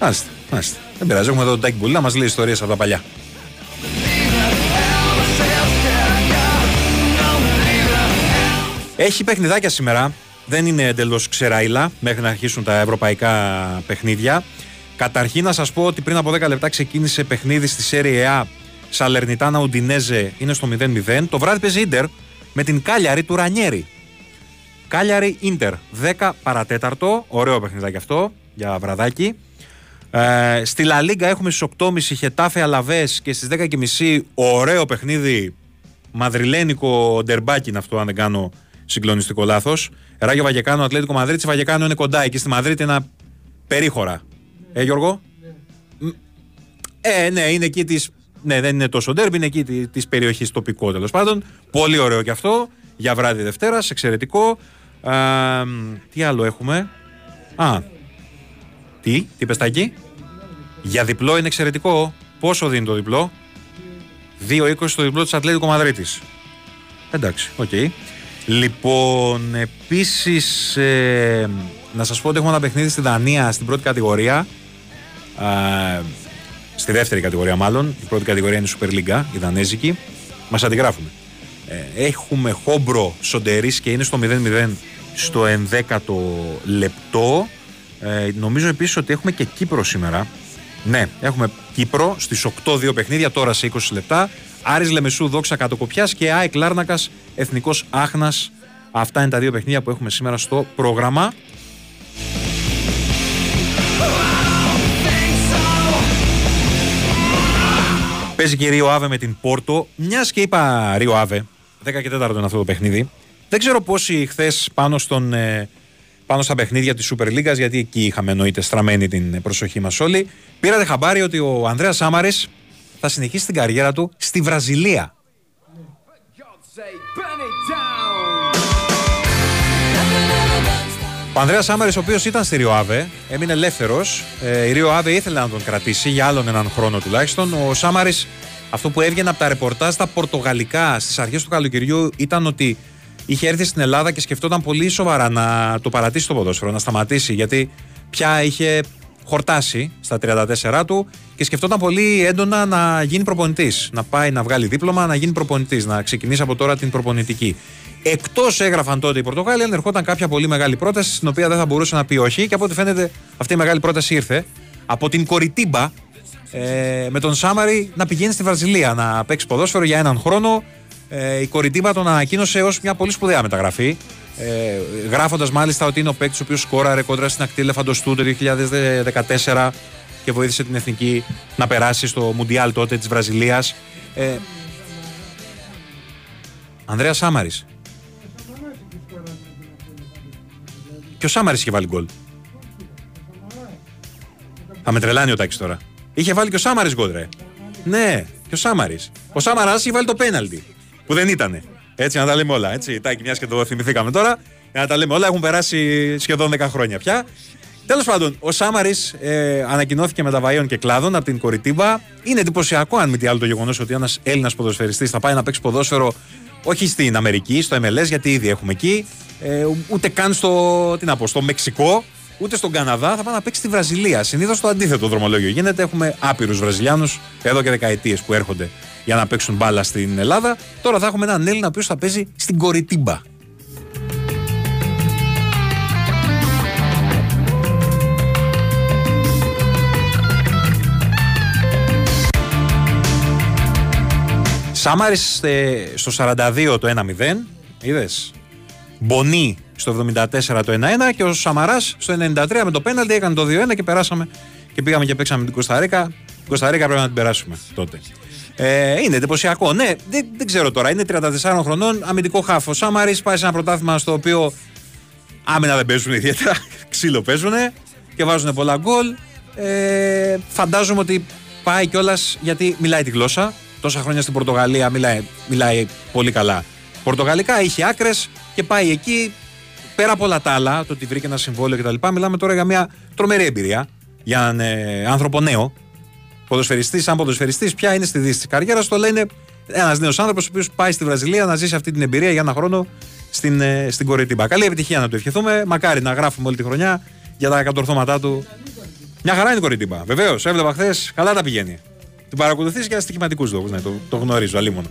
Μάλιστα, μάλιστα. Δεν πειράζει, έχουμε εδώ τον Τάκη Μπουλή να μας λέει ιστορίες από τα παλιά. Έχει παιχνιδάκια σήμερα. Δεν είναι εντελώς ξεράιλα μέχρι να αρχίσουν τα ευρωπαϊκά παιχνίδια. Καταρχήν να σας πω ότι πριν από 10 λεπτά ξεκίνησε παιχνίδι στη Serie A Σαλερνιτάνα Ουντινέζε είναι στο 0-0. Το βράδυ παίζει Ίντερ με την Κάλιαρη του Ρανιέρη. Κάλιαρη Ίντερ 10 παρατέταρτο. Ωραίο παιχνιδάκι αυτό για βραδάκι. Ε, στη Λα Λίγκα έχουμε στις 8.30 Χετάφε Αλαβές και στις 10.30 ωραίο παιχνίδι μαδριλένικο ντερμπάκι είναι αυτό, αν δεν κάνω συγκλονιστικό λάθος. Ράγιο Βαγεκάνο, Ατλέτικο Μαδρίτη. Βαγεκάνο είναι κοντά εκεί στη Μαδρίτη, ένα περίχωρα. Ε, Γιώργο; Μ, Ε, ναι, είναι εκεί τη. Ναι, δεν είναι τόσο ντέρμπι, είναι εκεί τη περιοχής τοπικό τέλος πάντων. Πολύ ωραίο και αυτό. Για βράδυ Δευτέρας, εξαιρετικό. Α, μ, τι άλλο έχουμε; Α, τι, τι πες Τάκη; Για διπλό είναι εξαιρετικό. Πόσο δίνει το διπλό; 2-20 το διπλό της Ατλέτικο Μαδρίτης. Εντάξει, οκ. Λοιπόν, επίσης, ε, να σας πω ότι έχουμε ένα παιχνίδι στη Δανία στην πρώτη κατηγορία. Α, στη δεύτερη κατηγορία μάλλον. Η πρώτη κατηγορία είναι η Super League, η Δανέζικη. Μας αντιγράφουνε. Ε, έχουμε Χόμπρο Σοντερής και είναι στο 0-0 στο 11ο λεπτό. Ε, νομίζω επίσης ότι έχουμε και Κύπρο σήμερα. Ναι, έχουμε Κύπρο στις 8-2 παιχνίδια τώρα σε 20 λεπτά. Άρης Λεμεσού Δόξα Κατοκοπιάς και ΑΕΚ Λάρνακας Εθνικός Άχνας. Αυτά είναι τα δύο παιχνίδια που έχουμε σήμερα στο πρόγραμμα. Παίζει και η Ρίο Άβε με την Πόρτο. Μιας και είπα Ρίο Άβε, 10 και 4 είναι αυτό το παιχνίδι. Δεν ξέρω πόσοι χθες πάνω, στον, ε, πάνω στα παιχνίδια της Super League, γιατί εκεί είχαμε εννοείται στραμμένη την προσοχή μας όλοι. Πήρατε χαμπάρι ότι ο Ανδρέας Σάμαρη θα συνεχίσει την καριέρα του στη Βραζιλία. Ο Ανδρέας Σάμαρη, ο οποίος ήταν στη Ριοάβε, έμεινε ελεύθερος. Ε, η Ριοάβε ήθελε να τον κρατήσει για άλλον έναν χρόνο τουλάχιστον. Ο Σάμαρης, αυτό που έβγαινε από τα ρεπορτάζ τα πορτογαλικά στις αρχές του καλοκαιριού ήταν ότι είχε έρθει στην Ελλάδα και σκεφτόταν πολύ σοβαρά να το παρατήσει το ποδόσφαιρο, να σταματήσει. Γιατί πια είχε χορτάσει στα 34 του και σκεφτόταν πολύ έντονα να γίνει προπονητής. Να πάει να βγάλει δίπλωμα, να γίνει προπονητής, να ξεκινήσει από τώρα την προπονητική. Εκτός έγραφαν τότε οι Πορτογάλοι, αν ερχόταν κάποια πολύ μεγάλη πρόταση, στην οποία δεν θα μπορούσε να πει όχι. Και από ό,τι φαίνεται, αυτή η μεγάλη πρόταση ήρθε από την Κοριτίμπα ε, με τον Σάμαρη να πηγαίνει στη Βραζιλία να παίξει ποδόσφαιρο για έναν χρόνο. Ε, η Κοριτίμπα τον ανακοίνωσε ως μια πολύ σπουδαία μεταγραφή. Ε, Γράφοντας μάλιστα ότι είναι ο παίκτης ο οποίος σκόραρε κόντρα στην ακτή Λεφαντοστού το 2014 και βοήθησε την εθνική να περάσει στο Μουντιάλ τότε της Βραζιλίας. Ε, Ανδρέας Σάμαρης. Και ο Σάμαρης είχε βάλει γκολ. Θα με τρελάνει ο Τάκης τώρα. Είχε βάλει και ο Σάμαρης γκολ, ρε. Ναι, και ο Σάμαρης. Ο Σάμαρας είχε βάλει το πέναλτι. Που δεν ήτανε. Έτσι, να τα λέμε όλα. Έτσι, Τάκη, μιας και το θυμηθήκαμε τώρα. Για να τα λέμε όλα, έχουν περάσει σχεδόν 10 χρόνια πια. Τέλος πάντων, ο Σάμαρης ε, ανακοινώθηκε με τα βαΐων και κλάδων από την Κοριτίμπα. Είναι εντυπωσιακό, αν μη τι άλλο, το γεγονός ότι ένας Έλληνας ποδοσφαιριστής θα πάει να παίξει ποδόσφαιρο όχι στην Αμερική, στο MLS, γιατί ήδη έχουμε εκεί, ε, ούτε καν στο, τι να πω, στο Μεξικό, ούτε στον Καναδά, θα πάει να παίξει στη Βραζιλία. Συνήθως το αντίθετο δρομολόγιο γίνεται. Έχουμε άπειρους Βραζιλιάνους εδώ και δεκαετίες που έρχονται για να παίξουν μπάλα στην Ελλάδα. Τώρα θα έχουμε έναν Έλληνα ο οποίος θα παίζει στην Κοριτίμπα. Σάμαρη στο 42 το 1-0. Είδες; Μπονί στο 74 το 1-1 και ο Σαμαράς στο 93 με το πέναλτι έκανε το 2-1 και περάσαμε και πήγαμε και παίξαμε την Κωνσταντίνα. Την Κωνσταντίνα πρέπει να την περάσουμε τότε. Ε, είναι εντυπωσιακό. Ναι, δεν, δεν ξέρω τώρα. Είναι 34 χρονών, αμυντικό χάφος. Σάμαρη πάει σε ένα πρωτάθλημα στο οποίο άμυνα δεν παίζουν ιδιαίτερα. <laughs> Ξύλο παίζουν και βάζουν πολλά γκολ. Ε, φαντάζομαι ότι πάει κιόλας γιατί μιλάει τη γλώσσα. Τόσα χρόνια στην Πορτογαλία μιλάει, μιλάει πολύ καλά. Πορτογαλικά είχε άκρες και πάει εκεί. Πέρα από όλα τα άλλα, το ότι βρήκε ένα συμβόλαιο κτλ. Μιλάμε τώρα για μια τρομερή εμπειρία για έναν ε, άνθρωπο νέο. Ποδοσφαιριστής, σαν ποδοσφαιριστής, πια είναι στη δύση της καριέρας. Το λένε ένας νέος άνθρωπος ο οποίος πάει στη Βραζιλία να ζήσει αυτή την εμπειρία για ένα χρόνο στην, ε, στην Κοριτίμπα. Καλή επιτυχία να το ευχηθούμε. Μακάρι να γράφουμε όλη τη χρονιά για τα κατορθώματά του. Μια χαρά είναι η Κοριτίμπα. Βεβαίως, έβλεπα χθες, καλά τα πηγαίνει. Την παρακολουθείς για στοιχηματικούς λόγους. Ναι, το, το γνωρίζω, αλίμονο.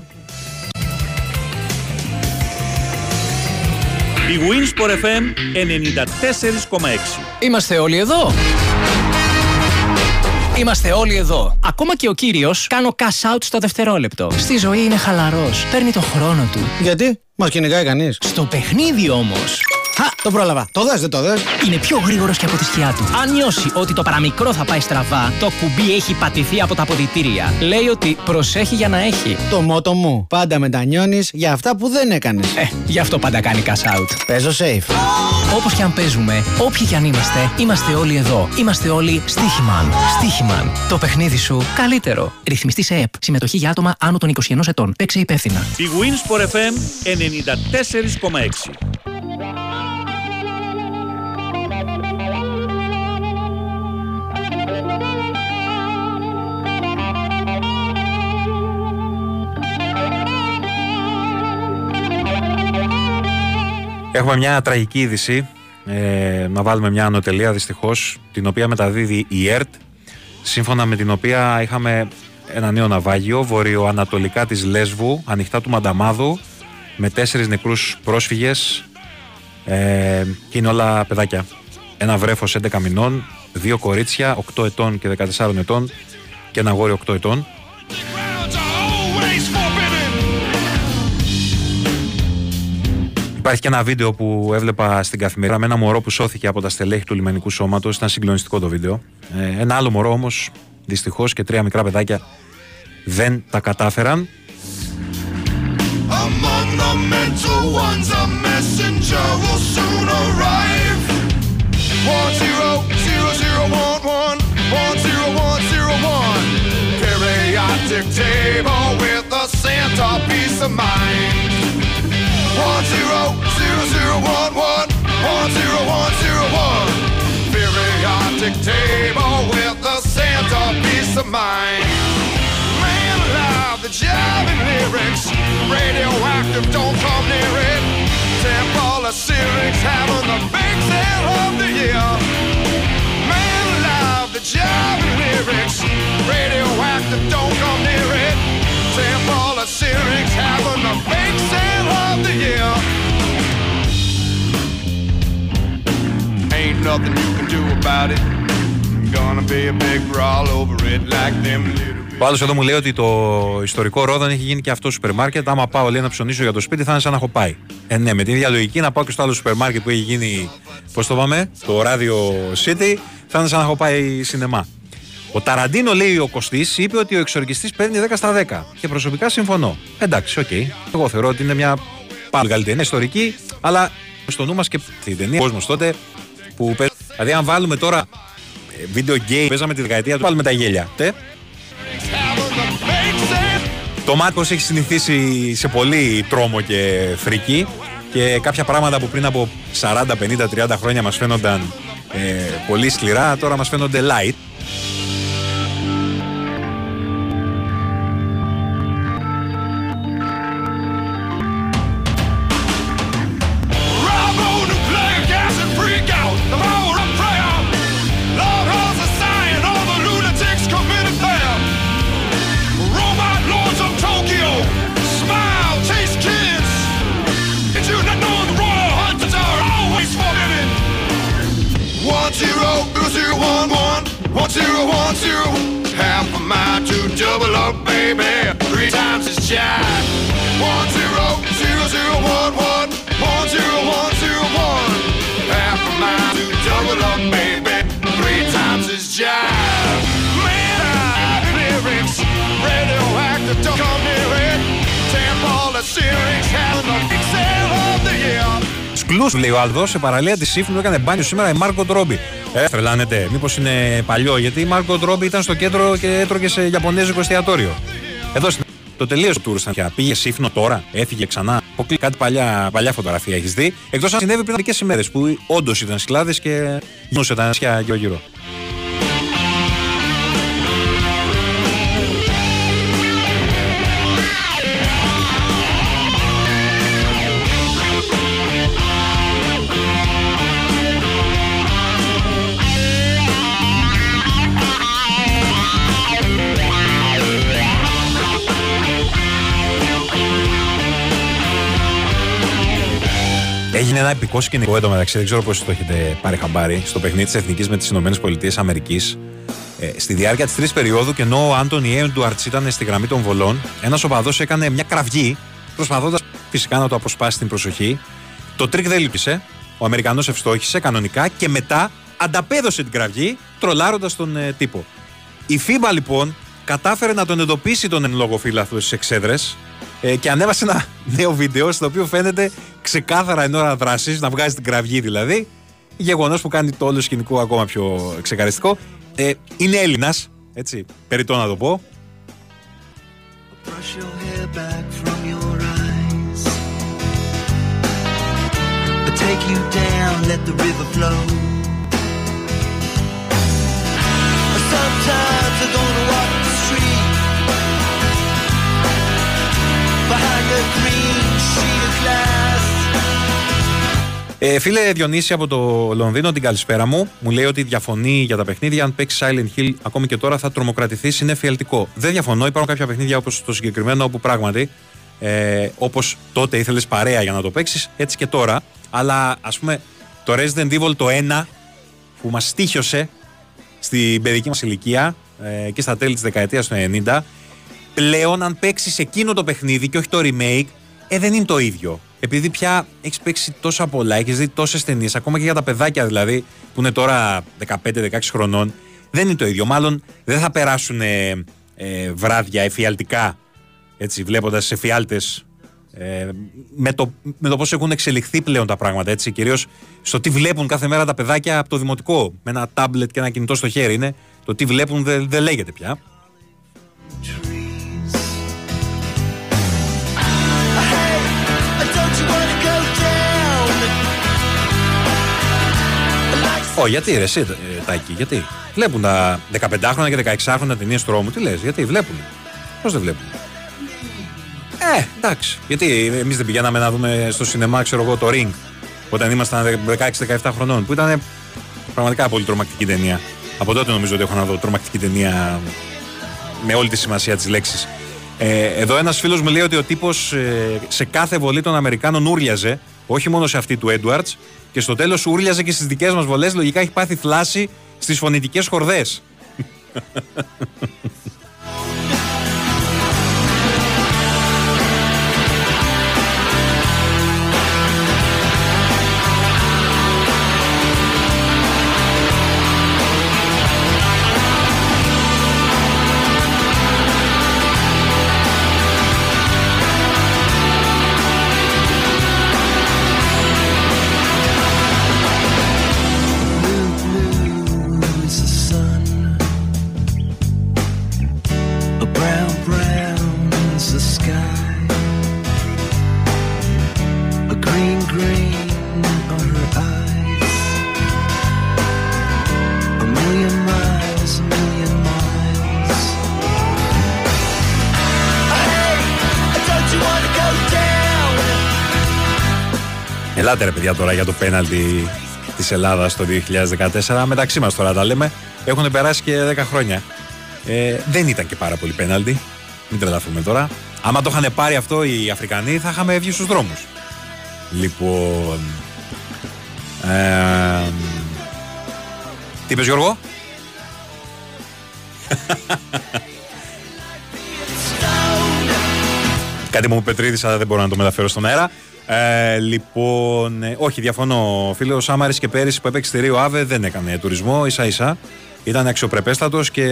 Η Winsport FM 94,6.
Είμαστε όλοι εδώ. Είμαστε όλοι εδώ. Ακόμα και ο κύριος κάνω cash out στο δευτερόλεπτο. Στη ζωή είναι χαλαρός. Παίρνει το χρόνο του.
Γιατί, μας κυνηγάει κανείς.
Στο παιχνίδι όμως.
Χα, το πρόλαβα. Το δες, δεν το δες;
Είναι πιο γρήγορος και από τη σκιά του. Αν νιώσει ότι το παραμικρό θα πάει στραβά, το κουμπί έχει πατηθεί από τα αποδητήρια. Λέει ότι προσέχει για να έχει.
Το μότο μου. Πάντα μετανιώνεις για αυτά που δεν έκανες.
Ε, γι' αυτό πάντα κάνει cash out.
Παίζω safe.
Όπως και αν παίζουμε, όποιοι και αν είμαστε, είμαστε όλοι εδώ. Είμαστε όλοι Στίχημαν. Στίχημαν. Το παιχνίδι σου καλύτερο. Ρυθμιστή σε ΕΠ. Συμμετοχή για άτομα άνω των 21 ετών. Παίξε υπεύθυνα.
Η Winsport FM 94,6.
Έχουμε μια τραγική είδηση. Ε, να βάλουμε μια ανωτελεία δυστυχώς, την οποία μεταδίδει η ΕΡΤ. Σύμφωνα με την οποία είχαμε ένα νέο ναυάγιο βορειοανατολικά της Λέσβου, ανοιχτά του Μανταμάδου, με τέσσερις νεκρούς πρόσφυγες ε, και είναι όλα παιδάκια. Ένα βρέφος 11 μηνών, δύο κορίτσια 8 ετών και 14 ετών και ένα αγόρι 8 ετών. Υπάρχει και ένα βίντεο που έβλεπα στην καθημερινή με ένα μωρό που σώθηκε από τα στελέχη του λιμενικού σώματος. Ήταν συγκλονιστικό το βίντεο. Ε, ένα άλλο μωρό όμως, δυστυχώς και τρία μικρά παιδάκια δεν τα κατάφεραν.
Among the mental ones, a messenger will soon arrive. One zero zero zero one one one zero one zero one. Periodic table with a Santa peace of mind. Zero zero zero one one one zero one zero one. Periodic table with a Santa peace of mind. Man alive, the jiving lyrics. Radioactive, don't come near it. Temple of Syrinx having the big sale of the year. Man alive, the jiving lyrics. Radioactive, don't come near it. Temple of Syrinx having the big sale of the year. Ain't nothing you can do about it. Gonna be a big brawl over it like them little.
Ο άλλος εδώ μου λέει ότι το ιστορικό Ρόδον έχει γίνει και αυτό σούπερ μάρκετ. Άμα πάω λέει να ψωνίσω για το σπίτι, θα είναι σαν να έχω πάει. Ε, ναι, με την ίδια λογική να πάω και στο άλλο σούπερ μάρκετ που έχει γίνει, πώς το πάμε, το Radio City, θα είναι σαν να έχω πάει σινεμά. Ο Ταραντίνο, λέει ο Κωστής, είπε ότι ο Εξορκιστής παίρνει 10 στα 10. Και προσωπικά συμφωνώ. Εντάξει, οκ. Εγώ θεωρώ ότι είναι μια πάρα καλή ταινία ιστορική, αλλά στο νου μας και την ταινία κόσμος τότε που παίζει. Δηλαδή, αν βάλουμε τώρα ε, video game, παίζαμε τη δεκαετία του, βάλουμε τα γέλια. Τε. Το Μάρκος έχει συνηθίσει σε πολύ τρόμο και φρική και κάποια πράγματα που πριν από 40, 50, 30 χρόνια μας φαίνονταν ε, πολύ σκληρά τώρα μας φαίνονται light.
One zero zero one one one zero one zero. Half a mile to double up, baby. Three times his jive. One zero zero zero one one one zero one zero one. Half a mile to double up, baby. Three times his jive. Man, I lyrics. Radioactive, don't come near it. Tampa, the Syrinx, having the big
Κλου, λέει ο Αλδό, σε παραλία της Σύφνου έκανε μπάνιο σήμερα η Μάρκο Τρόμπι. Ε, τρελάνετε. Μήπως είναι παλιό, γιατί η Μάρκο Τρόμπι ήταν στο κέντρο και έτρωγε σε Ιαπωνέζικο εστιατόριο. Εδώ στην το τελείωσε το τουρ πια. Πήγε σύφνο τώρα, έφυγε ξανά. Αποκλεί κάτι παλιά, παλιά φωτογραφία έχεις δει. Εκτός αν συνέβη πριν μερικέ ημέρε που όντως ήταν σκλάδες και γινούσε τα νησιά γύρω-γύρω. Έγινε ένα επικό σκηνικό εδώ μεταξύ, δεν ξέρω πώς το έχετε πάρει χαμπάρι, στο παιχνίδι της Εθνικής με τις ΗΠΑ. Ε, στη διάρκεια της τρίτης περιόδου και ενώ ο Άντονι Έντουαρντς ήταν στη γραμμή των βολών, ένας οπαδός έκανε μια κραυγή, προσπαθώντας φυσικά να του αποσπάσει την προσοχή. Το τρικ δεν λειτούργησε. Ο Αμερικανός ευστόχησε κανονικά και μετά ανταπέδωσε την κραυγή, τρολάροντας τον ε, τύπο. Η FIBA λοιπόν κατάφερε να τον εντοπίσει τον εν λόγω φίλαθλο στις εξέδρες ε, και ανέβασε ένα <laughs> νέο βίντεο στο οποίο φαίνεται ξεκάθαρα εν ώρα δράσης, να βγάζει την κραυγή δηλαδή. Γεγονός που κάνει το όλο σκηνικό ακόμα πιο ξεκαριστικό. Ε, είναι Έλληνας, έτσι, περιττό να το πω.
Brush your hair back from your eyes. I take you down, let the river flow. Sometimes I'm gonna walk
Ε, φίλε Διονύση από το Λονδίνο, την καλησπέρα μου. Μου λέει ότι διαφωνεί για τα παιχνίδια. Αν παίξει Silent Hill ακόμη και τώρα θα τρομοκρατηθείς. Είναι φιαλτικό. Δεν διαφωνώ. Υπάρχουν κάποια παιχνίδια όπως το συγκεκριμένο όπου πράγματι ε, όπως τότε ήθελες παρέα για να το παίξεις, έτσι και τώρα. Αλλά ας πούμε το Resident Evil το 1 που μας τύχιωσε στην παιδική μας ηλικία ε, και στα τέλη της δεκαετίας του 90, πλέον αν παίξεις εκείνο το παιχνίδι και όχι το remake, ε, δεν είναι το ίδιο. Επειδή πια έχεις παίξει τόσα πολλά, έχεις δει τόσες ταινίες, ακόμα και για τα παιδάκια δηλαδή, που είναι τώρα 15-16 χρονών, δεν είναι το ίδιο. Μάλλον δεν θα περάσουν ε, ε, βράδια εφιαλτικά, έτσι, βλέποντας εφιάλτες. Ε, με το, με το πώς έχουν εξελιχθεί πλέον τα πράγματα, έτσι. Κυρίως στο τι βλέπουν κάθε μέρα τα παιδάκια από το δημοτικό. Με ένα τάμπλετ και ένα κινητό στο χέρι είναι. Το τι βλέπουν δεν δεν λέγεται πια. Ω, γιατί ρε, εσύ, ε, Τάκη, γιατί; Βλέπουν τα 15χρονα και 16χρονα ταινίε τρόμου. Τι λες, γιατί βλέπουν. Πώς δεν βλέπουν; Ε, εντάξει. Γιατί εμείς δεν πηγαίναμε να δούμε στο σινεμά, ξέρω εγώ, το Ring. Όταν ήμασταν 16-17 χρονών. Που ήταν πραγματικά πολύ τρομακτική ταινία. Από τότε νομίζω ότι έχω να δω τρομακτική ταινία με όλη τη σημασία της λέξης. Ε, εδώ ένας φίλος μου λέει ότι ο τύπος σε κάθε βολή των Αμερικάνων ούρλιαζε, όχι μόνο σε αυτή του Έντουαρτ, και στο τέλος ούρλιαζε και στις δικές μας βολές. Λογικά έχει πάθει θλάση
στις φωνητικές χορδές.
Ελάτε ρε παιδιά τώρα για το πέναλτι της Ελλάδας το 2014. Μεταξύ μας τώρα τα λέμε. Έχουν περάσει και 10 χρόνια. Ε, δεν ήταν και πάρα πολύ πέναλτι. Μην τρελαθούμε τώρα. Άμα το είχαν πάρει αυτό οι Αφρικανοί θα είχαμε βγει στους δρόμους. Λοιπόν... Ε, τι είπες Γιώργο; <laughs> Κάτι μου πετρίδης αλλά δεν μπορώ να το μεταφέρω στον αέρα. Ε, λοιπόν, ε, όχι, διαφωνώ. Ο φίλο Σάμαρης και πέρυσι που έπαιξε στη Ρίο Άβε δεν έκανε τουρισμό, ίσα ίσα. Ήταν αξιοπρεπέστατος και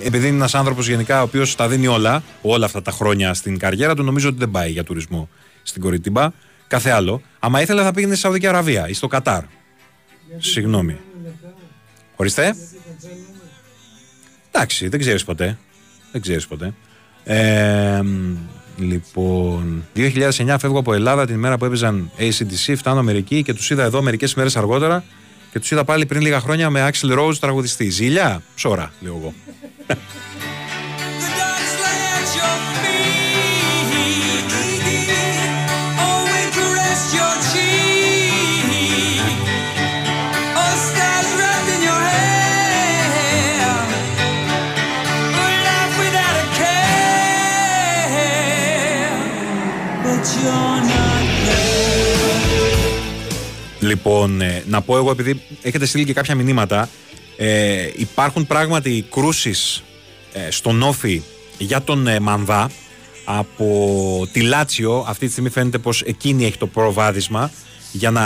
επειδή είναι ένας άνθρωπος γενικά ο οποίος τα δίνει όλα, όλα αυτά τα χρόνια στην καριέρα του, νομίζω ότι δεν πάει για τουρισμό στην Κοριτιμπά. κάθε άλλο. Άμα ήθελε θα πήγαινε στη Σαουδική Αραβία ή στο Κατάρ. Συγγνώμη. Ορίστε. Εντάξει, δεν ξέρεις ποτέ. Δεν ξέρεις ποτέ. Ε, μ, λοιπόν, 2009 φεύγω από Ελλάδα την ημέρα που έπαιζαν ACDC, φτάνω Αμερική και τους είδα εδώ μερικές μέρες αργότερα και τους είδα πάλι πριν λίγα χρόνια με Axel Rose τραγουδιστή. Ζήλια, ψώρα, λέω εγώ. Λοιπόν, ε, να πω εγώ επειδή έχετε στείλει και κάποια μηνύματα, ε, υπάρχουν πράγματι κρούσεις ε, στον Όφη για τον ε, Μανδά από τη Λάτσιο. Αυτή τη στιγμή φαίνεται πως εκείνη έχει το προβάδισμα για να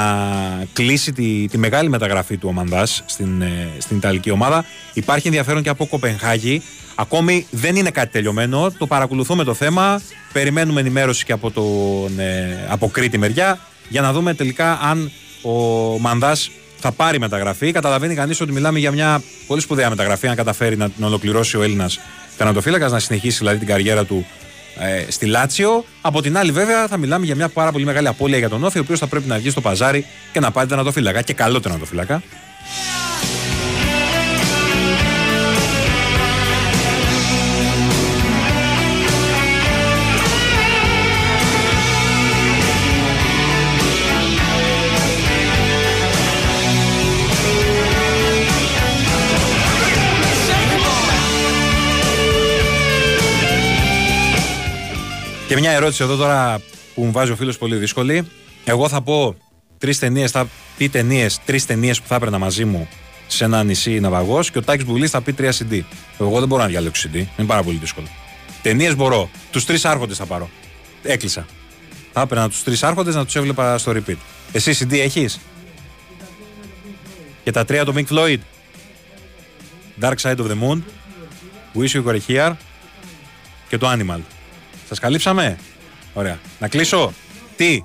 κλείσει τη, τη μεγάλη μεταγραφή του ο Μανδάς στην, ε, στην Ιταλική ομάδα. Υπάρχει ενδιαφέρον και από Κοπενχάγη. Ακόμη δεν είναι κάτι τελειωμένο. Το παρακολουθούμε το θέμα. Περιμένουμε ενημέρωση και από, τον, ε, από Κρήτη μεριά για να δούμε τελικά αν ο Μανδά θα πάρει μεταγραφή. Καταλαβαίνει κανείς ότι μιλάμε για μια πολύ σπουδαία μεταγραφή. Αν καταφέρει να την ολοκληρώσει ο Έλληνας τερματοφύλακα, να συνεχίσει δηλαδή την καριέρα του ε, στη Λάτσιο. Από την άλλη, βέβαια, θα μιλάμε για μια πάρα πολύ μεγάλη απώλεια για τον Όφη, ο οποίος θα πρέπει να βγει στο παζάρι και να πάρει τερματοφύλακα. Και καλό τερματοφύλακα. Και μια ερώτηση εδώ τώρα που μου βάζει ο φίλος πολύ δύσκολη. Εγώ θα πω τρεις ταινίες, θα πει ταινίες, τρεις ταινίες που θα έπαιρνα μαζί μου σε ένα νησί ναυαγός και ο Τάκης Μπουλής θα πει τρία CD. Εγώ δεν μπορώ να διαλέξω CD. Είναι πάρα πολύ δύσκολο. Ταινίες μπορώ. Τους τρεις άρχοντες θα πάρω. Έκλεισα. Θα έπαιρνα τους τρεις άρχοντες να τους έβλεπα στο repeat. Εσύ CD έχεις; Και τα τρία το Pink Floyd. Dark Side of the Moon. Wish You Were Here. Και το Animal. Σας καλύψαμε; Ωραία. Να κλείσω. Τι;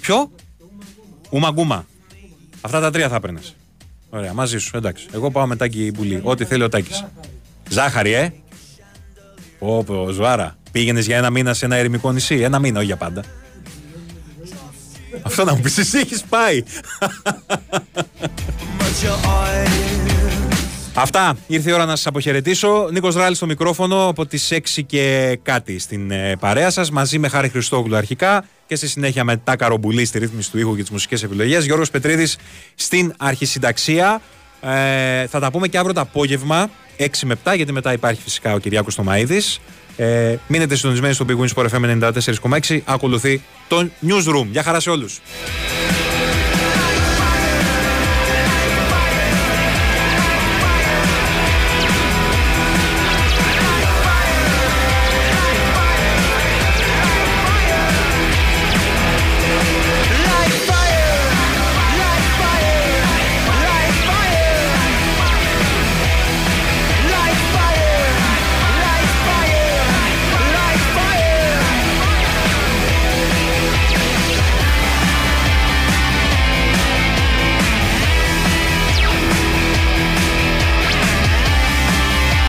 Ποιο; Ουμαγκούμα. Αυτά τα τρία θα έπαιρνες. Ωραία, μαζί σου. Εντάξει. Εγώ πάω με τάκι μπουλί. Ό,τι θέλει ο τάκι. Ζάχαρη, ε. Όπω, ζωάρα. Πήγαινες για ένα μήνα σε ένα ερημικό νησί. Ένα μήνα, όχι για πάντα. Αυτό να μου πεις, εσύ έχεις πάει. Αυτά. Ήρθε η ώρα να σας αποχαιρετήσω. Νίκος Ράλης στο μικρόφωνο από τις 6 και κάτι στην ε, παρέα σας, μαζί με Χάρη Χριστόγλου αρχικά και στη συνέχεια με τα καρομπουλή στη ρύθμιση του ήχου και τις μουσικές επιλογές. Γιώργος Πετρίδης στην αρχισυνταξία. Ε, θα τα πούμε και αύριο το απόγευμα, 6 με 7, γιατί μετά υπάρχει φυσικά ο Κυριάκος Τομαίδη. Ε, μείνετε συντονισμένοι στο Big Wins Sport FM 94,6. Ακολουθεί το Newsroom. Γεια χαρά σε όλους.